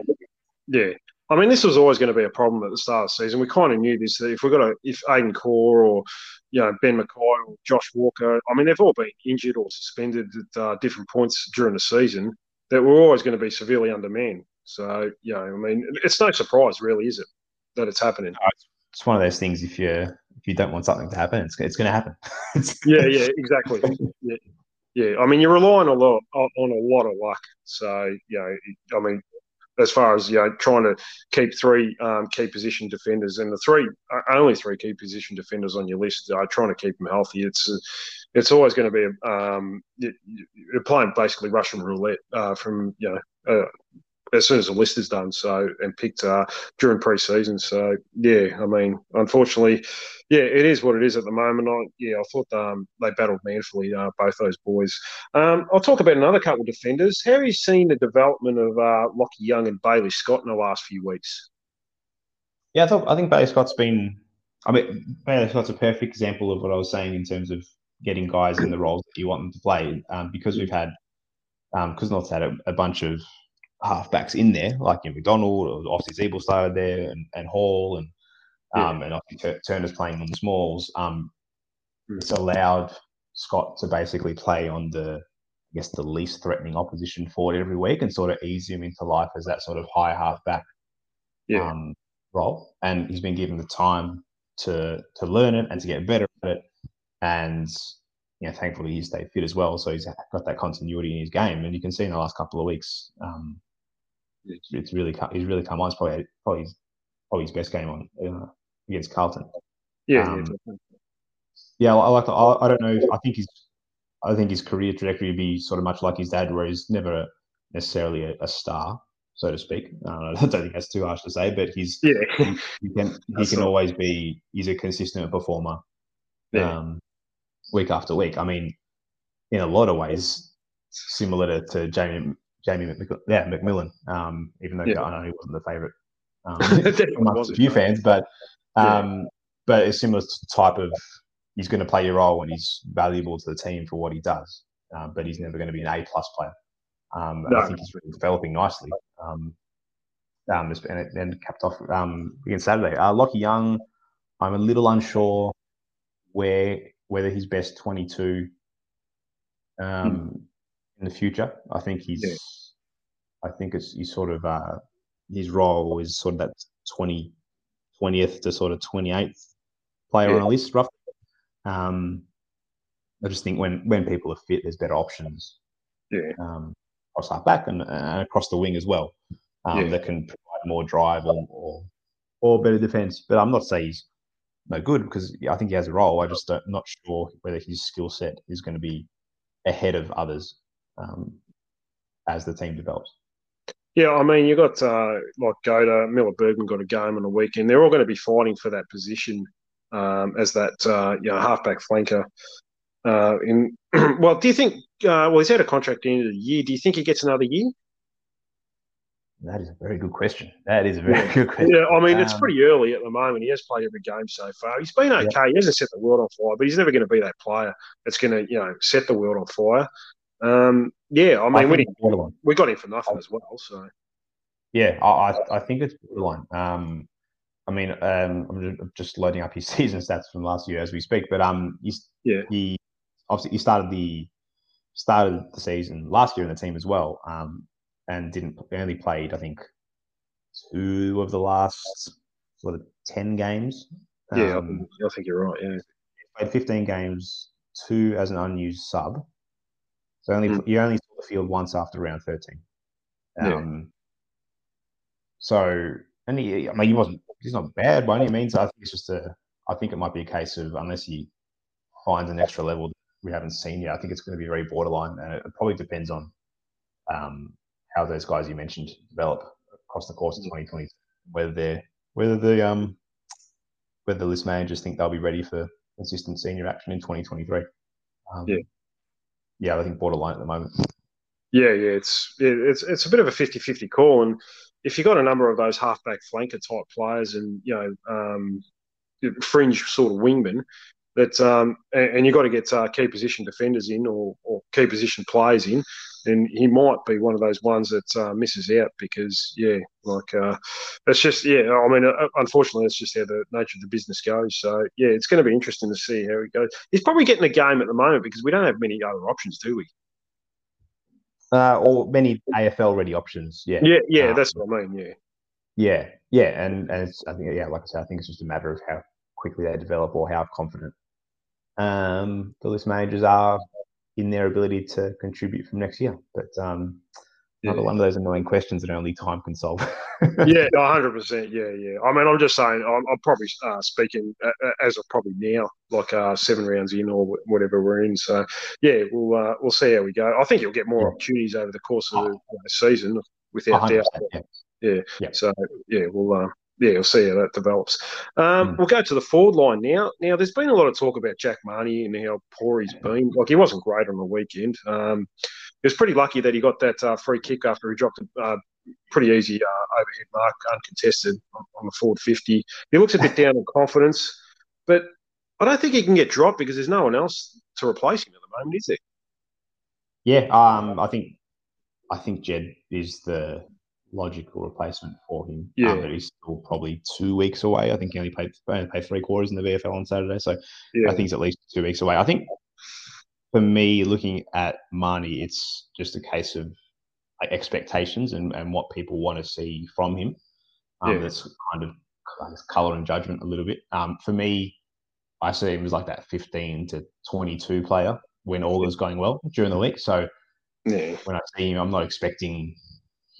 Yeah. I mean, this was always going to be a problem at the start of the season. We kind of knew this. That if we got a, if Aidan Corr or, you know, Ben McKay or Josh Walker, I mean, they've all been injured or suspended at uh, different points during the season, that we're always going to be severely undermanned. So, you know, I mean, it's no surprise, really, is it, that it's happening? It's one of those things. If you if you don't want something to happen, it's it's going to happen. Yeah, yeah, exactly. Yeah, yeah. I mean, you're relying a lot on, on a lot of luck. So, you know, I mean, as far as you know, trying to keep three um, key position defenders and the three uh, only three key position defenders on your list, uh, trying to keep them healthy. It's uh, it's always going to be um, you, you're playing basically Russian roulette uh, from you know. As soon as the list is done, so and picked uh, during pre-season, so yeah, I mean, unfortunately, yeah, it is what it is at the moment. I, yeah, I thought um, they battled manfully, uh, both those boys. Um, I'll talk about another couple of defenders. How have you seen the development of uh, Lachie Young and Bailey Scott in the last few weeks? Yeah, I thought I think Bailey Scott's been. I mean, Bailey Scott's a perfect example of what I was saying in terms of getting guys in the roles that you want them to play. Um, because we've had, um, because North's had a, a bunch of halfbacks in there, like know, McDonald, obviously Ziebell started there, and, and Hall, and um, and I think Turner's playing on the smalls. Um, Mm. it's allowed Scott to basically play on the, I guess, the least threatening opposition forward every week and sort of ease him into life as that sort of high halfback Yeah. um, role. And he's been given the time to to learn it and to get better at it. And you know, thankfully he stayed fit as well, so he's got that continuity in his game. And you can see in the last couple of weeks, um, it's, it's really he's really come on. It's probably probably his, probably his best game on uh, against Carlton. Yeah, Um, yeah. Yeah, I like. I, I don't know. If, I think his, I think his career trajectory would be sort of much like his dad, where he's never necessarily a, a star, so to speak. Uh, I don't think that's too harsh to say, but he's yeah, he can he can always be. He's a consistent performer, Yeah. um, week after week. I mean, in a lot of ways, similar to, to Jamie Jamie McMill, yeah, Macmillan. Um, even though Yeah. I know he wasn't the favourite um, amongst a few fans, but Yeah. um, but a similar type of he's going to play your role and he's valuable to the team for what he does, um, but he's never going to be an A plus player. Um, and I think he's really developing nicely. Um, um, and it then capped off um, against Saturday. Uh, Lachie Young, I'm a little unsure where whether he's best 22 um, in the future. I think he's. Yeah. I think it's he's sort of uh, his role is sort of that 20, 20th to sort of 28th player on Yeah. a list, roughly. Um, I just think when when people are fit, there's better options. Yeah. Um, across half back and, and across the wing as well. Um, Yeah. that can provide more drive or, or or better defense. But I'm not saying he's no good because I think he has a role. I just don't, not sure whether his skill set is going to be ahead of others um, as the team develops. Yeah, I mean, you've got uh, like Goater, Miller Bergman got a game on the weekend. They're all going to be fighting for that position um, as that uh, you know halfback flanker. Uh, in well, do you think? Uh, well, he's had a contract at the end of the year. Do you think he gets another year? That is a very good question. That is a very good question. Yeah, I mean, um, it's pretty early at the moment. He has played every game so far. He's been okay. Yeah. He hasn't set the world on fire, but he's never going to be that player that's going to, you know, set the world on fire. Um, yeah, I mean, I we, we got him for nothing as well. So, yeah, I, I think it's borderline. Um, I mean, um, I'm just loading up his season stats from last year as we speak, but um, he's, yeah, he obviously he started the started the season last year in the team as well, um, and didn't only played I think two of the last sort of ten games. Yeah, um, I think you're right. Yeah, played 15 games, two as an unused sub. So only mm. you only saw the field once after round 13. Um, yeah. So and he, I mean, he wasn't. He's not bad by any means. I think it's just a. I think it might be a case of unless he finds an extra level we haven't seen yet. I think it's going to be very borderline, and it probably depends on um, how those guys you mentioned develop across the course of 2020. Whether they're whether the um whether the list managers think they'll be ready for consistent senior action in 2023. Um, yeah, yeah, I think borderline at the moment. Yeah, yeah, it's it's it's a bit of a 50-50 call, and if you've got a number of those halfback flanker type players, and you know, um, fringe sort of wingmen, that um, and, and, you've got to get uh, key position defenders in or, or key position players in, then he might be one of those ones that uh, misses out because yeah, like uh, that's just yeah. I mean, uh, unfortunately, that's just how the nature of the business goes. So yeah, it's going to be interesting to see how he goes. He's probably getting a game at the moment because we don't have many other options, do we? Uh, or many AFL ready options. Yeah. Yeah, yeah, um, that's what I mean. Yeah. Yeah, yeah, and and I think yeah, like I said, I think it's just a matter of how quickly they develop or how confident um, the list managers are in their ability to contribute from next year. But um, yeah. another one of those annoying questions that only time can solve. yeah, hundred percent. Yeah, yeah. I mean, I'm just saying, I'm, I'm probably uh, speaking as of probably now, like uh, seven rounds in or whatever we're in. So, yeah, we'll uh, we'll see how we go. I think you'll get more yeah. opportunities over the course of the season, without doubt. Yeah. yeah. yeah. So, yeah, we'll uh, yeah, we'll see how that develops. Um, mm. We'll go to the forward line now. Now, there's been a lot of talk about Jack Mahony and how poor he's been. Like, he wasn't great on the weekend. Um, he was pretty lucky that he got that uh, free kick after he dropped a uh, pretty easy uh, overhead mark, uncontested on, on, the forward 50. He looks a bit down in confidence, but I don't think he can get dropped because there's no one else to replace him at the moment, is there? Yeah, um, I think I think Jed is the logical replacement for him. Um, yeah, um, but he's still probably two weeks away. I think he only played only played three quarters in the VFL on Saturday, so yeah. I think he's at least two weeks away. I think for me, looking at Mahony, it's just a case of like, expectations and, and what people want to see from him. Um, yeah. That's kind of color and judgment a little bit. Um, for me, I see him as like that 15 to 22 player when all is going well during the week. So yeah. when I see him, I'm not expecting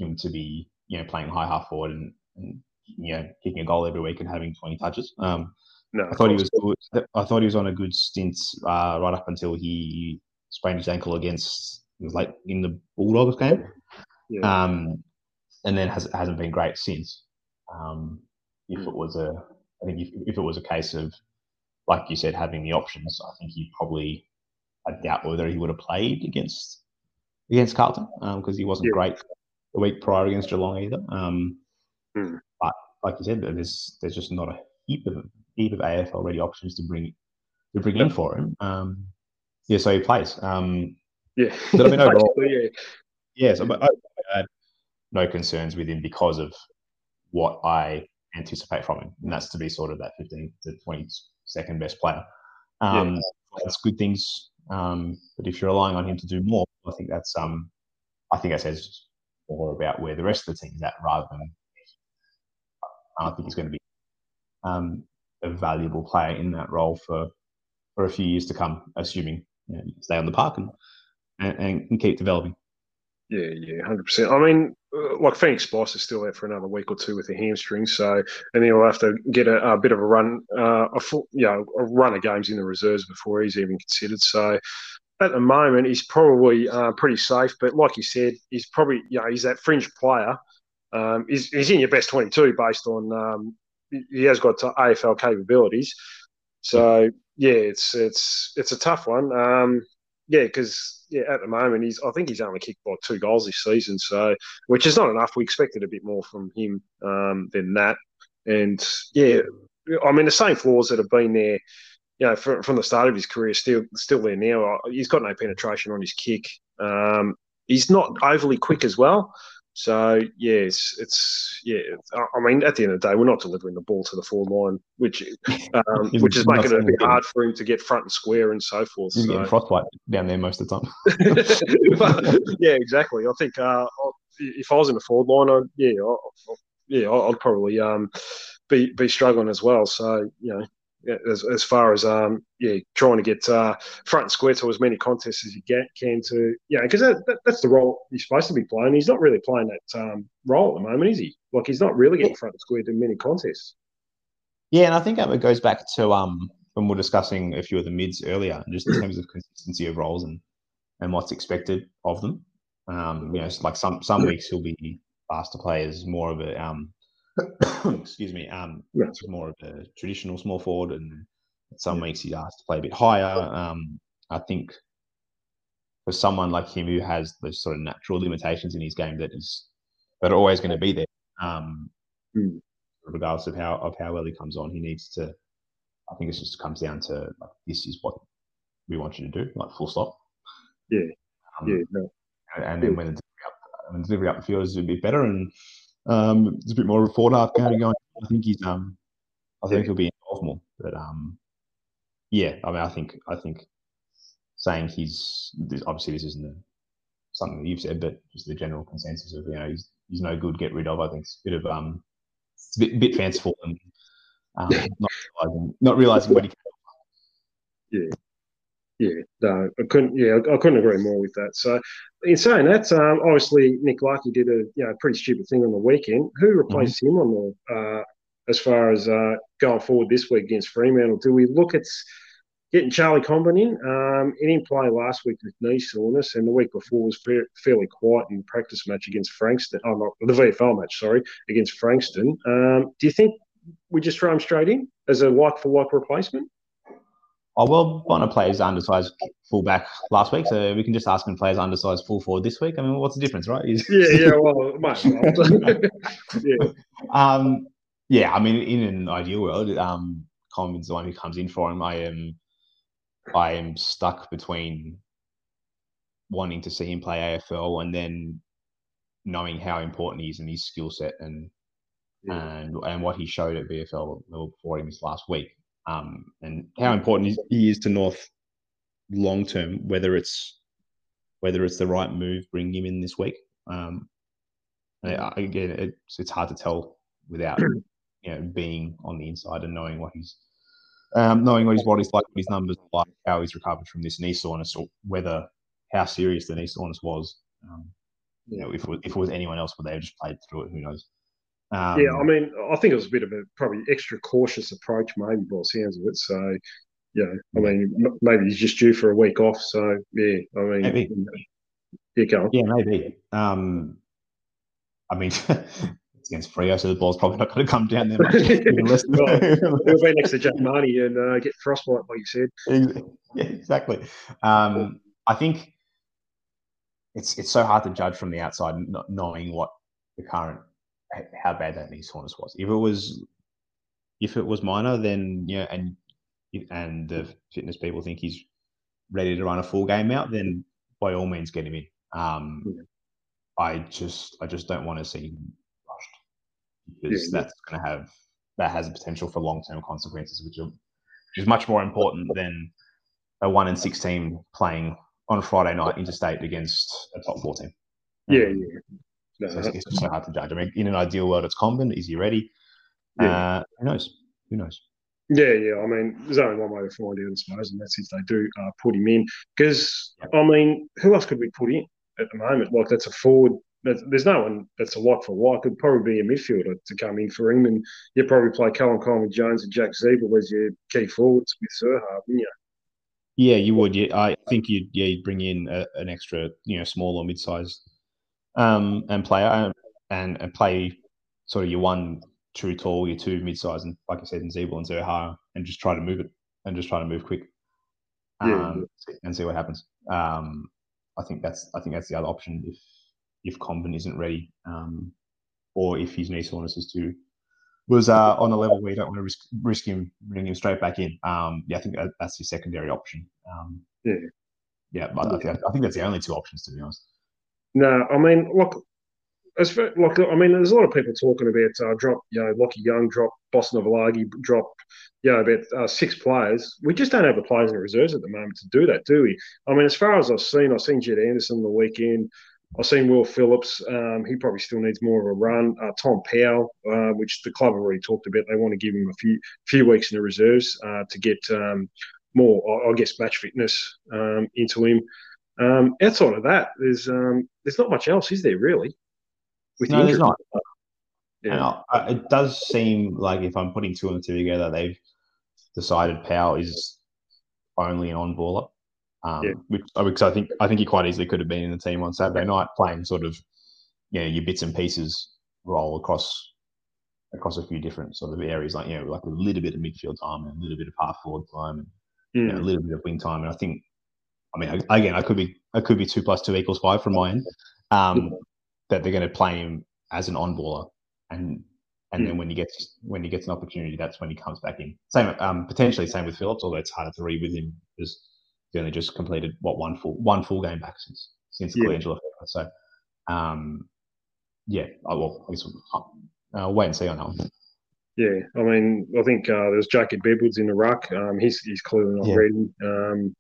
him to be you know playing high half forward and, and you know kicking a goal every week and having 20 touches. Um, no, I thought he was good. I thought he was on a good stint uh, right up until he sprained his ankle against it was like in the Bulldogs game. Yeah. Um, and then has, hasn't been great since. Um, if it was a, I think if, if it was a case of, like you said, having the options, I think he probably, I doubt whether he would have played against against Carlton because um, he wasn't yeah. great the week prior against Geelong either. Um, mm. But like you said, there's there's just not a heap of heap of AFL ready options to bring to bring in for him. Um, yeah, so he plays. Um, yeah, but I mean overall, yeah, yeah. So but I, I had no concerns with him because of what I anticipate from him, and that's to be sort of that 15 to 20 second best player. Um, yeah. That's good things. Um, but if you're relying on him to do more, I think that's um, I think that says more about where the rest of the team's at rather than I think he's going to be um, a valuable player in that role for for a few years to come, assuming you know, stay on the park and, and, and keep developing. Yeah, yeah, hundred percent. I mean, uh, like Phoenix Spice is still out for another week or two with a hamstring, so and he'll have to get a, a bit of a run, uh, a full, you know, a run of games in the reserves before he's even considered. So at the moment, he's probably uh, pretty safe. But like you said, he's probably you know he's that fringe player. Um, he's, he's in your best twenty-two based on um, he has got AFL capabilities. So yeah, it's it's it's a tough one. Um, yeah, because yeah, at the moment he's I think he's only kicked by two goals this season, so which is not enough. We expected a bit more from him um, than that, and yeah, I mean the same flaws that have been there, you know, from, from the start of his career, still still there now. He's got no penetration on his kick. Um, he's not overly quick as well. So yeah, it's, it's yeah. I mean, at the end of the day, we're not delivering the ball to the forward line, which um, which is making it a bit hard for him to get front and square and so forth. He's so. getting frostbite down there most of the time. but, yeah, exactly. I think uh, if I was in the forward line, I'd, yeah, I, I, yeah, I'd probably um, be be struggling as well. So you know, as, as far as um yeah trying to get uh, front and square to as many contests as you get can to yeah because that, that, that's the role he's supposed to be playing. He's not really playing that um, role at the moment, is he? Like he's not really getting front and square to many contests. Yeah, and I think it goes back to um when we are discussing a few of the mids earlier, just in terms of consistency of roles and and what's expected of them. Um, you know, like some some weeks he'll be asked to play as more of a um excuse me, um, yeah. more of a traditional small forward, and some yeah. weeks he's asked to play a bit higher. Um, I think for someone like him who has those sort of natural limitations in his game that is that are always going to be there, um, mm. regardless of how of how well he comes on, he needs to. I think it just comes down to like, this is what we want you to do, like full stop. Yeah, um, yeah, no. and, and, then when the delivery up, when the delivery up the field is a bit better and um, there's a bit more of a forward half game going. I think he's um, I think he'll be involved more. But um, yeah, I mean, I think I think saying he's obviously this isn't a, something that you've said, but just the general consensus of you know he's he's no good, get rid of. I think it's a bit of um, it's a bit, bit fanciful and um, not realizing not realizing what he. Can. Yeah. Yeah, no, I couldn't. Yeah, I couldn't agree more with that. So, in saying that, um, obviously Nick Larkey did a you know pretty stupid thing on the weekend. Who replaced mm-hmm. him on the uh, as far as uh, going forward this week against Fremantle? Do we look at getting Charlie Comben in? Um, he didn't play last week with knee soreness, and the week before was fa- fairly quiet in practice match against Frankston. Oh, not the VFL match, sorry, against Frankston. Um, do you think we just throw him straight in as a like for like replacement? Oh, well, Bonar plays undersized fullback last week, so we can just ask him to play as undersized full forward this week. I mean, what's the difference, right? He's... yeah, yeah, well, mate. yeah. Um, yeah, I mean, in an ideal world, um, Comben's the one who comes in for him. I am, I am stuck between wanting to see him play AFL and then knowing how important he is in his skill set and yeah. and and what he showed at VFL before him this last week um, and how important he is to North long term. Whether it's whether it's the right move bringing him in this week. Um, again, it's it's hard to tell without you know being on the inside and knowing what he's um, knowing what his body's like, what his numbers like, how he's recovered from this knee soreness, or whether how serious the knee soreness was. Um, you know, if it was, if it was anyone else, would they have just played through it? Who knows? Um, yeah, I mean, I think it was a bit of a probably extra cautious approach, maybe by the sounds of it. So, yeah, I mean, maybe he's just due for a week off. So, yeah, I mean, maybe. yeah, go on. Yeah, maybe. Um, I mean, it's against Freo, so the ball's probably not going to come down there much. well, we'll be next to Jack Marty and uh, get frostbite, like you said. Yeah, exactly. Um, I think it's it's so hard to judge from the outside, not knowing what the current how bad that knee soreness was. If it was, if it was minor, then yeah, and and the fitness people think he's ready to run a full game out, then by all means get him in. Um, yeah. I just I just don't want to see him rushed because yeah, that's going to have that has a potential for long term consequences, which are which is much more important than a one in six team playing on a Friday night interstate against a top four team. Yeah, yeah. So it's, it's, just so hard to judge. I mean, in an ideal world, it's Comben. Is he ready? Yeah. Uh, who knows? Who knows? Yeah, yeah. I mean, there's only one way to find out, I suppose, and that's if they do uh, put him in. Because, I mean, who else could we put in at the moment? Like, that's a forward. there's no one that's a like for like. It'd probably be a midfielder to come in for him, and you'd probably play Callum Coleman Jones and Jack Ziebell as your key forwards with Zurhaar, wouldn't you? Yeah, you would. Yeah, I think you'd. Yeah, you'd bring in a, an extra, you know, small or mid-sized um, and play uh, and, and play sort of your one true tall, your two mid size, and like I said, in Ziebell and Zurhaar, and just try to move it and just try to move quick. um, yeah. and see what happens. Um, I think that's I think that's the other option if if Comben isn't ready, um, or if his knee soreness is too was uh, on a level where you don't want to risk risk him bringing him straight back in. Um, yeah, I think that, that's your secondary option. Um, yeah, yeah, but I think, I think that's the only two options to be honest. No, I mean, look, as for, like, I mean, there's a lot of people talking about uh, drop, you know, Lachie Young drop, Bosenavulagi drop, you know, about uh, six players. We just don't have the players in the reserves at the moment to do that, do we? I mean, as far as I've seen, I've seen Jed Anderson the weekend. I've seen Will Phillips. Um, he probably still needs more of a run. Uh, Tom Powell, uh, which the club already talked about, they want to give him a few few weeks in the reserves uh, to get um, more, I guess, match fitness um, into him. Um, outside of that, there's um, there's not much else, is there really? With no, there's not. Yeah. it does seem like if I'm putting two and two together, they've decided Powell is only an on baller. Um, yeah. which, because I think I think he quite easily could have been in the team on Saturday night, playing sort of, you know, your bits and pieces role across across a few different sort of areas, like you know, like a little bit of midfield time and a little bit of half forward time and mm. you know, a little bit of wing time. And I think, I mean, again, I could be I could be two plus two equals five from my end. Um, that they're going to play him as an on baller, and and mm. then when he gets when he gets an opportunity, that's when he comes back in. Same, um, potentially same with Phillips, although it's harder to read with him because he only just completed what one full one full game back since since the yeah. Colangelo So, um, yeah, I will. I guess we'll uh, wait and see on that one. Yeah, I mean, I think uh, there's Jacob Edwards in the ruck. Um, he's he's clearly not yeah. ready. Um,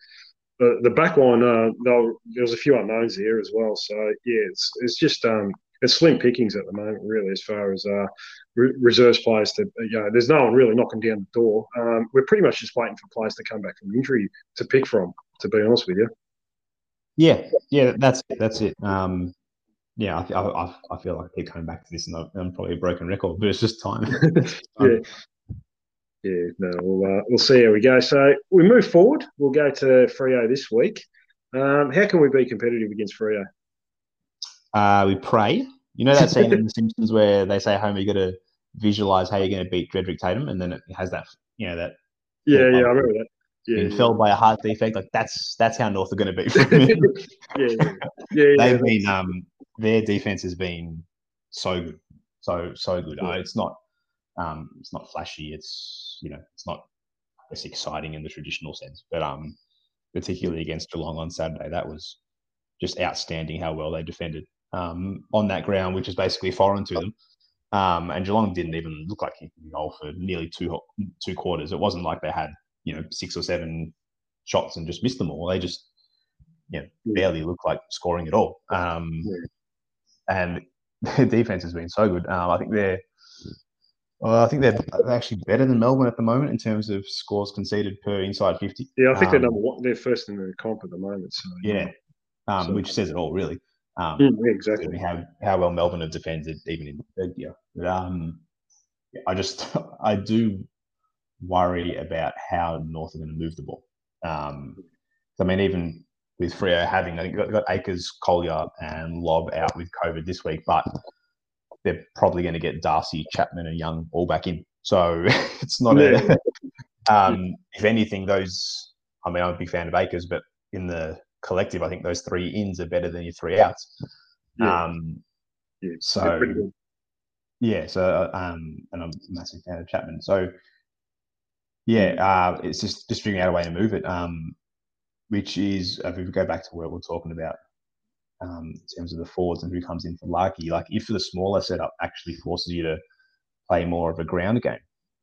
the the back line, uh, there was a few unknowns there as well. So yeah, it's it's just um, it's slim pickings at the moment, really, as far as uh, re- reserves players to, you know, there's no one really knocking down the door. Um, we're pretty much just waiting for players to come back from injury to pick from, to be honest with you. Yeah, yeah, that's it. That's it. Um, yeah, I, I, I feel like I keep coming back to this, and I'm probably a broken record, but it's just time. yeah. Yeah, no, we'll, uh, we'll see how we go. So we move forward. We'll go to Freo this week. Um, how can we be competitive against Freo? Uh, we pray. You know that scene in The Simpsons where they say, "Homer, you got to visualize how you're going to beat Drederick Tatum," and then it has that, you know, that. Yeah, yeah, I remember that. Yeah, yeah. felled by a heart defect, like that's that's how North are going to be. yeah, yeah, yeah, They've been um, their defense has been so good, so so good. Uh, it's not um, it's not flashy. It's you know, it's not it's exciting in the traditional sense, but um, particularly against Geelong on Saturday, that was just outstanding how well they defended um, on that ground, which is basically foreign to them. Um, and Geelong didn't even look like he goal for nearly two two quarters. It wasn't like they had you know six or seven shots and just missed them all. They just you know, barely looked like scoring at all. Um, and their defense has been so good. Um, I think they're well, I think they're actually better than Melbourne at the moment in terms of scores conceded per inside fifty. Yeah, I think they're um, number one. They're first in the comp at the moment. So yeah, um, so, which says it all, really. Um, mm, exactly. How, how well Melbourne have defended even in third year. But, um, I just I do worry about how North are going to move the ball. Um, I mean, even with Freo having I think got, got Acres, Collier, and Lobb out with COVID this week, but they're probably going to get Darcy, Chapman, and Young all back in. So it's not yeah. a. Um, if anything, those. I mean, I'm a big fan of Acres, but in the collective, I think those three ins are better than your three outs. Yeah. Um, yeah. So, yeah. So, um, and I'm a massive fan of Chapman. So, yeah, uh, it's just just figuring out a way to move it. Um, which is if we go back to what we're talking about um, in terms of the forwards and who comes in for Larkey, like if the smaller setup actually forces you to play more of a ground game,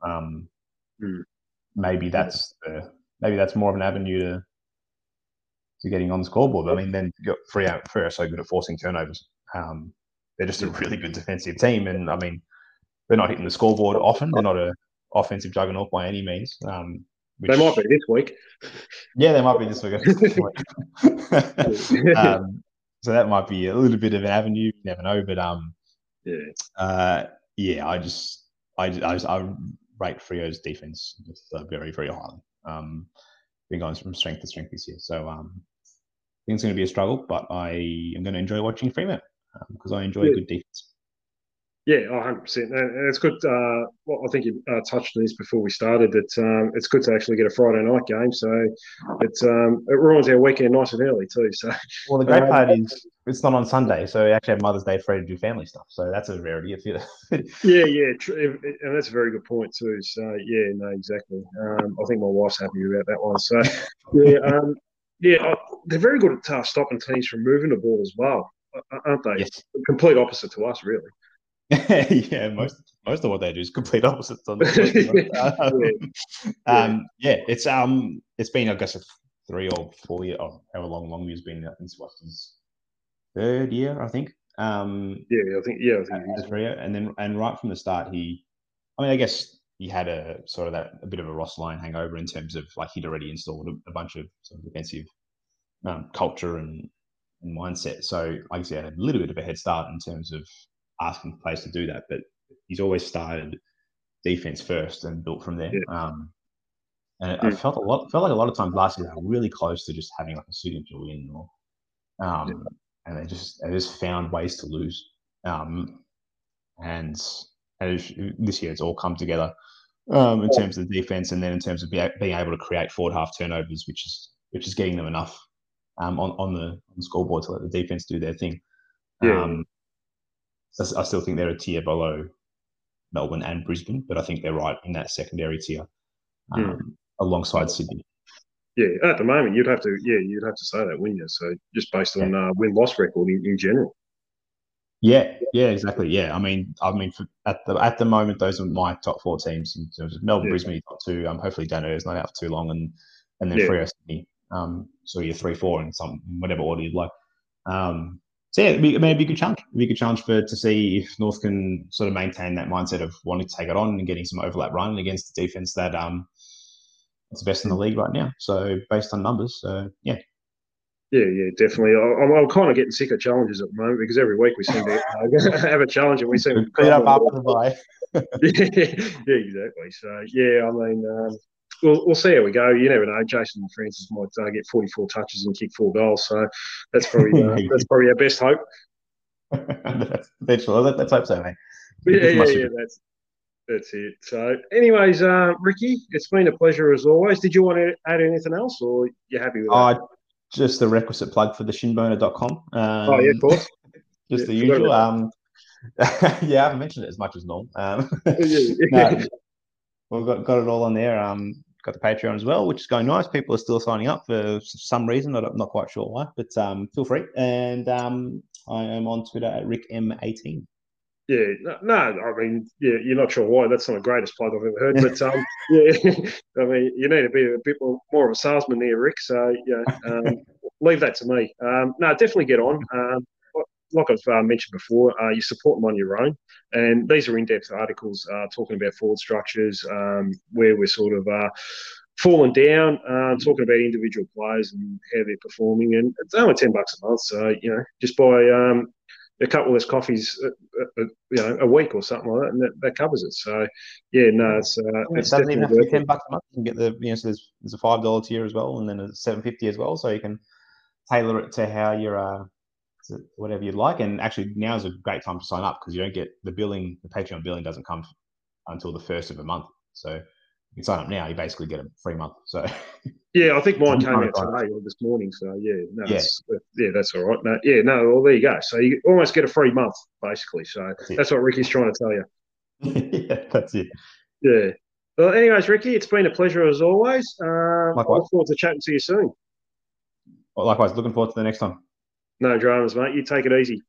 um, mm. maybe that's the maybe that's more of an avenue to to getting on the scoreboard. I mean, then you got Freo, Freo so good at forcing turnovers. Um, they're just a really good defensive team, and I mean, they're not hitting the scoreboard often. They're not a offensive juggernaut by any means. Um, which, they might be this week. Yeah, they might be this week. um, so that might be a little bit of an avenue. You never know, but um, yeah, uh, yeah. I just, I, I, just, I rate Freo's defense uh, very, very highly. Um, been going from strength to strength this year. So um, I think it's going to be a struggle, but I am going to enjoy watching Fremantle because um, I enjoy yeah. good defense. Yeah, 100%. And it's good. Uh, well, I think you uh, touched on this before we started that um, it's good to actually get a Friday night game. So it's um, it ruins our weekend nice and early too. So well, the great um, part is it's not on Sunday, so we actually have Mother's Day free to do family stuff. So that's a rarity. If you yeah, yeah, and that's a very good point too. So yeah, no, exactly. Um, I think my wife's happy about that one. So yeah, um, yeah, they're very good at uh, stopping teams from moving the ball as well, aren't they? Yes. Complete opposite to us, really. yeah, most most of what they do is complete opposites. On the um, yeah, it's um, it's been I guess a three or four year, or however long long has been. I think his third year, I think. Um, yeah, I think yeah, I think and then and right from the start, he, I mean, I guess he had a sort of that a bit of a Ross Lyon hangover in terms of like he'd already installed a, a bunch of sort of defensive um, culture and, and mindset. So I guess he had a little bit of a head start in terms of asking players to do that, but he's always started defense first and built from there. Yeah. Um, and I felt a lot, felt like a lot of times last year they were really close to just having like a signature win, or um, yeah. and they just they just found ways to lose. Um, and, and this year it's all come together um, in terms of the defense, and then in terms of be, being able to create forward half turnovers, which is which is getting them enough um, on on the, on the scoreboard to let the defense do their thing. Yeah. Um, I still think they're a tier below Melbourne and Brisbane, but I think they're right in that secondary tier um, mm. alongside Sydney. Yeah, at the moment you'd have to yeah you'd have to say that, wouldn't you? So just based on yeah. uh, win loss record in, in, general. Yeah, yeah, exactly. Yeah, I mean, I mean, for, at the at the moment, those are my top four teams in terms of Melbourne, yeah. Brisbane, top two. Um, hopefully Dano is not out for too long, and and then yeah. Freo Sydney. Um, so you're three, four, and some whatever order you'd like. Um, so yeah, it'd be, maybe a good challenge. It'd be a good challenge for to see if North can sort of maintain that mindset of wanting to take it on and getting some overlap running against the defense that um it's the best in the league right now. So based on numbers, so yeah. Yeah, yeah, definitely. I'm, I'm kind of getting sick of challenges at the moment because every week we seem to uh, have a challenge and we seem to beat up after the bye. yeah, yeah, exactly. So yeah, I mean, um, we'll, we'll see how we go. You never know. Jason Horne-Francis might uh, get 44 touches and kick four goals. So that's probably uh, that's probably our best hope. that's, sure. Let, us hope so, mate. Yeah, yeah, yeah, that's that's it. So, anyways, uh, Ricky, it's been a pleasure as always. Did you want to add anything else, or you happy with that? Uh, just the requisite plug for the shinboner.com. Um, oh yeah, of course. just yeah, the usual. Um, yeah, I haven't mentioned it as much as normal. Um, no, we've got, got it all on there. Um, got the Patreon as well, which is going nice. People are still signing up for some reason. I'm not quite sure why, but um, feel free. And um, I am on Twitter at RickM18. Yeah, no, I mean, yeah, you're not sure why. That's not the greatest plug I've ever heard, but um, yeah, I mean, you need to be a bit more, of a salesman there, Rick. So yeah, um, leave that to me. Um, no, definitely get on. Um, like I've uh, mentioned before, uh, you support them on your own. And these are in depth articles uh, talking about forward structures, um, where we're sort of uh, falling down, uh, talking about individual players and how they're performing. And it's only 10 bucks a month. So, you know, just buy um, a couple of less coffees, uh, you know, a week or something like that, and that, that covers it. So, yeah, no, it's, it's doesn't even have to be 10 bucks a month. You can get the, you know, so there's, there's a $5 tier as well, and then a 750 as well. So you can tailor it to how you're whatever you'd like. And actually, now is a great time to sign up because you don't get the billing, the Patreon billing doesn't come until the first of a month. So you can sign up now, you basically get a free month. So yeah, I think mine came out today or this morning. So yeah, no, yeah. That's, yeah, that's all right. No, yeah, no, well, there you go. So you almost get a free month basically. So that's, that's what Ricky's trying to tell you. yeah, that's it. Yeah. Well, anyways, Ricky, it's been a pleasure as always. Um, I look forward to chatting to you soon. Well, likewise, looking forward to the next time. No dramas, mate. You take it easy.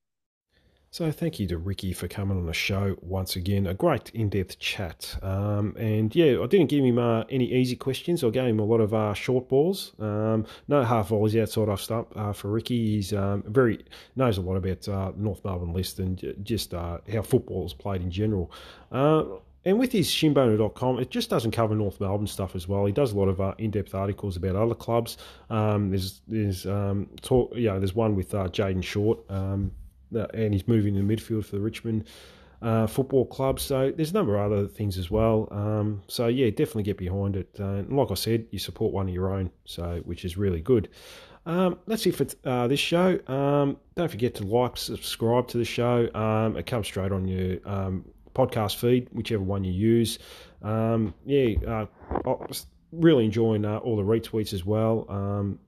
So thank you to Ricky for coming on the show once again. A great in-depth chat. Um, and yeah, I didn't give him uh, any easy questions. I gave him a lot of uh, short balls. Um, no half volleys outside off stump uh, for Ricky. He's um, very knows a lot about uh, North Melbourne list and just uh, how football is played in general. And with his shinboner.com, it just doesn't cover North Melbourne stuff as well. He does a lot of uh, in-depth articles about other clubs. Um, there's there's um, talk, there's one with uh, Jayden Short, um, and he's moving to midfield for the Richmond uh, Football Club. So there's a number of other things as well. Um, so yeah, definitely get behind it. Uh, and like I said, you support one of your own, so which is really good. Um, that's it for uh, this show. Um, don't forget to like, subscribe to the show. Um, it comes straight on your um, podcast feed, whichever one you use. Um, yeah, uh, really enjoying uh, all the retweets as well. Um,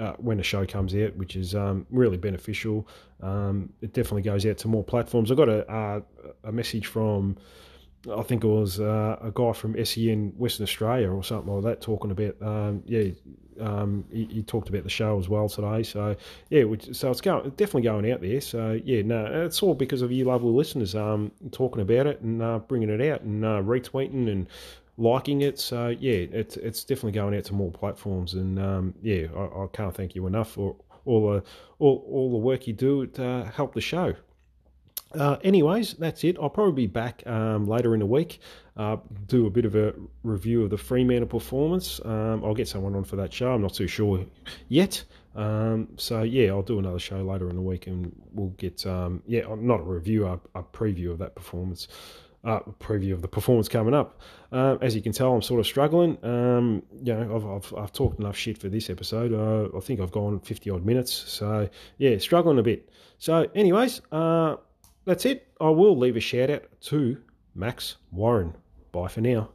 uh, when a show comes out, which is um, really beneficial. Um, it definitely goes out to more platforms. I got a, uh, a message from, I think it was uh, a guy from SEN Western Australia or something like that, talking about, um, yeah, um, he, he, talked about the show as well today. So yeah, which, so it's going definitely going out there. So yeah, no, it's all because of you lovely listeners um, talking about it and uh, bringing it out and uh, retweeting and liking it. So yeah, it's it's definitely going out to more platforms, and um, yeah, I, I, can't thank you enough for all the all, all the work you do to help the show. Uh, anyways, that's it. I'll probably be back um, later in the week. Uh, do a bit of a review of the Fremantle performance. Um, I'll get someone on for that show. I'm not too sure yet. Um, so yeah, I'll do another show later in the week, and we'll get um, yeah, not a review, a, a preview of that performance uh, preview of the performance coming up. Uh, as you can tell, I'm sort of struggling. Um, you know, I've, I've, I've, talked enough shit for this episode. Uh, I think I've gone 50 odd minutes. So, yeah, struggling a bit. So, anyways, uh, that's it. I will leave a shout out to Max Warren. Bye for now.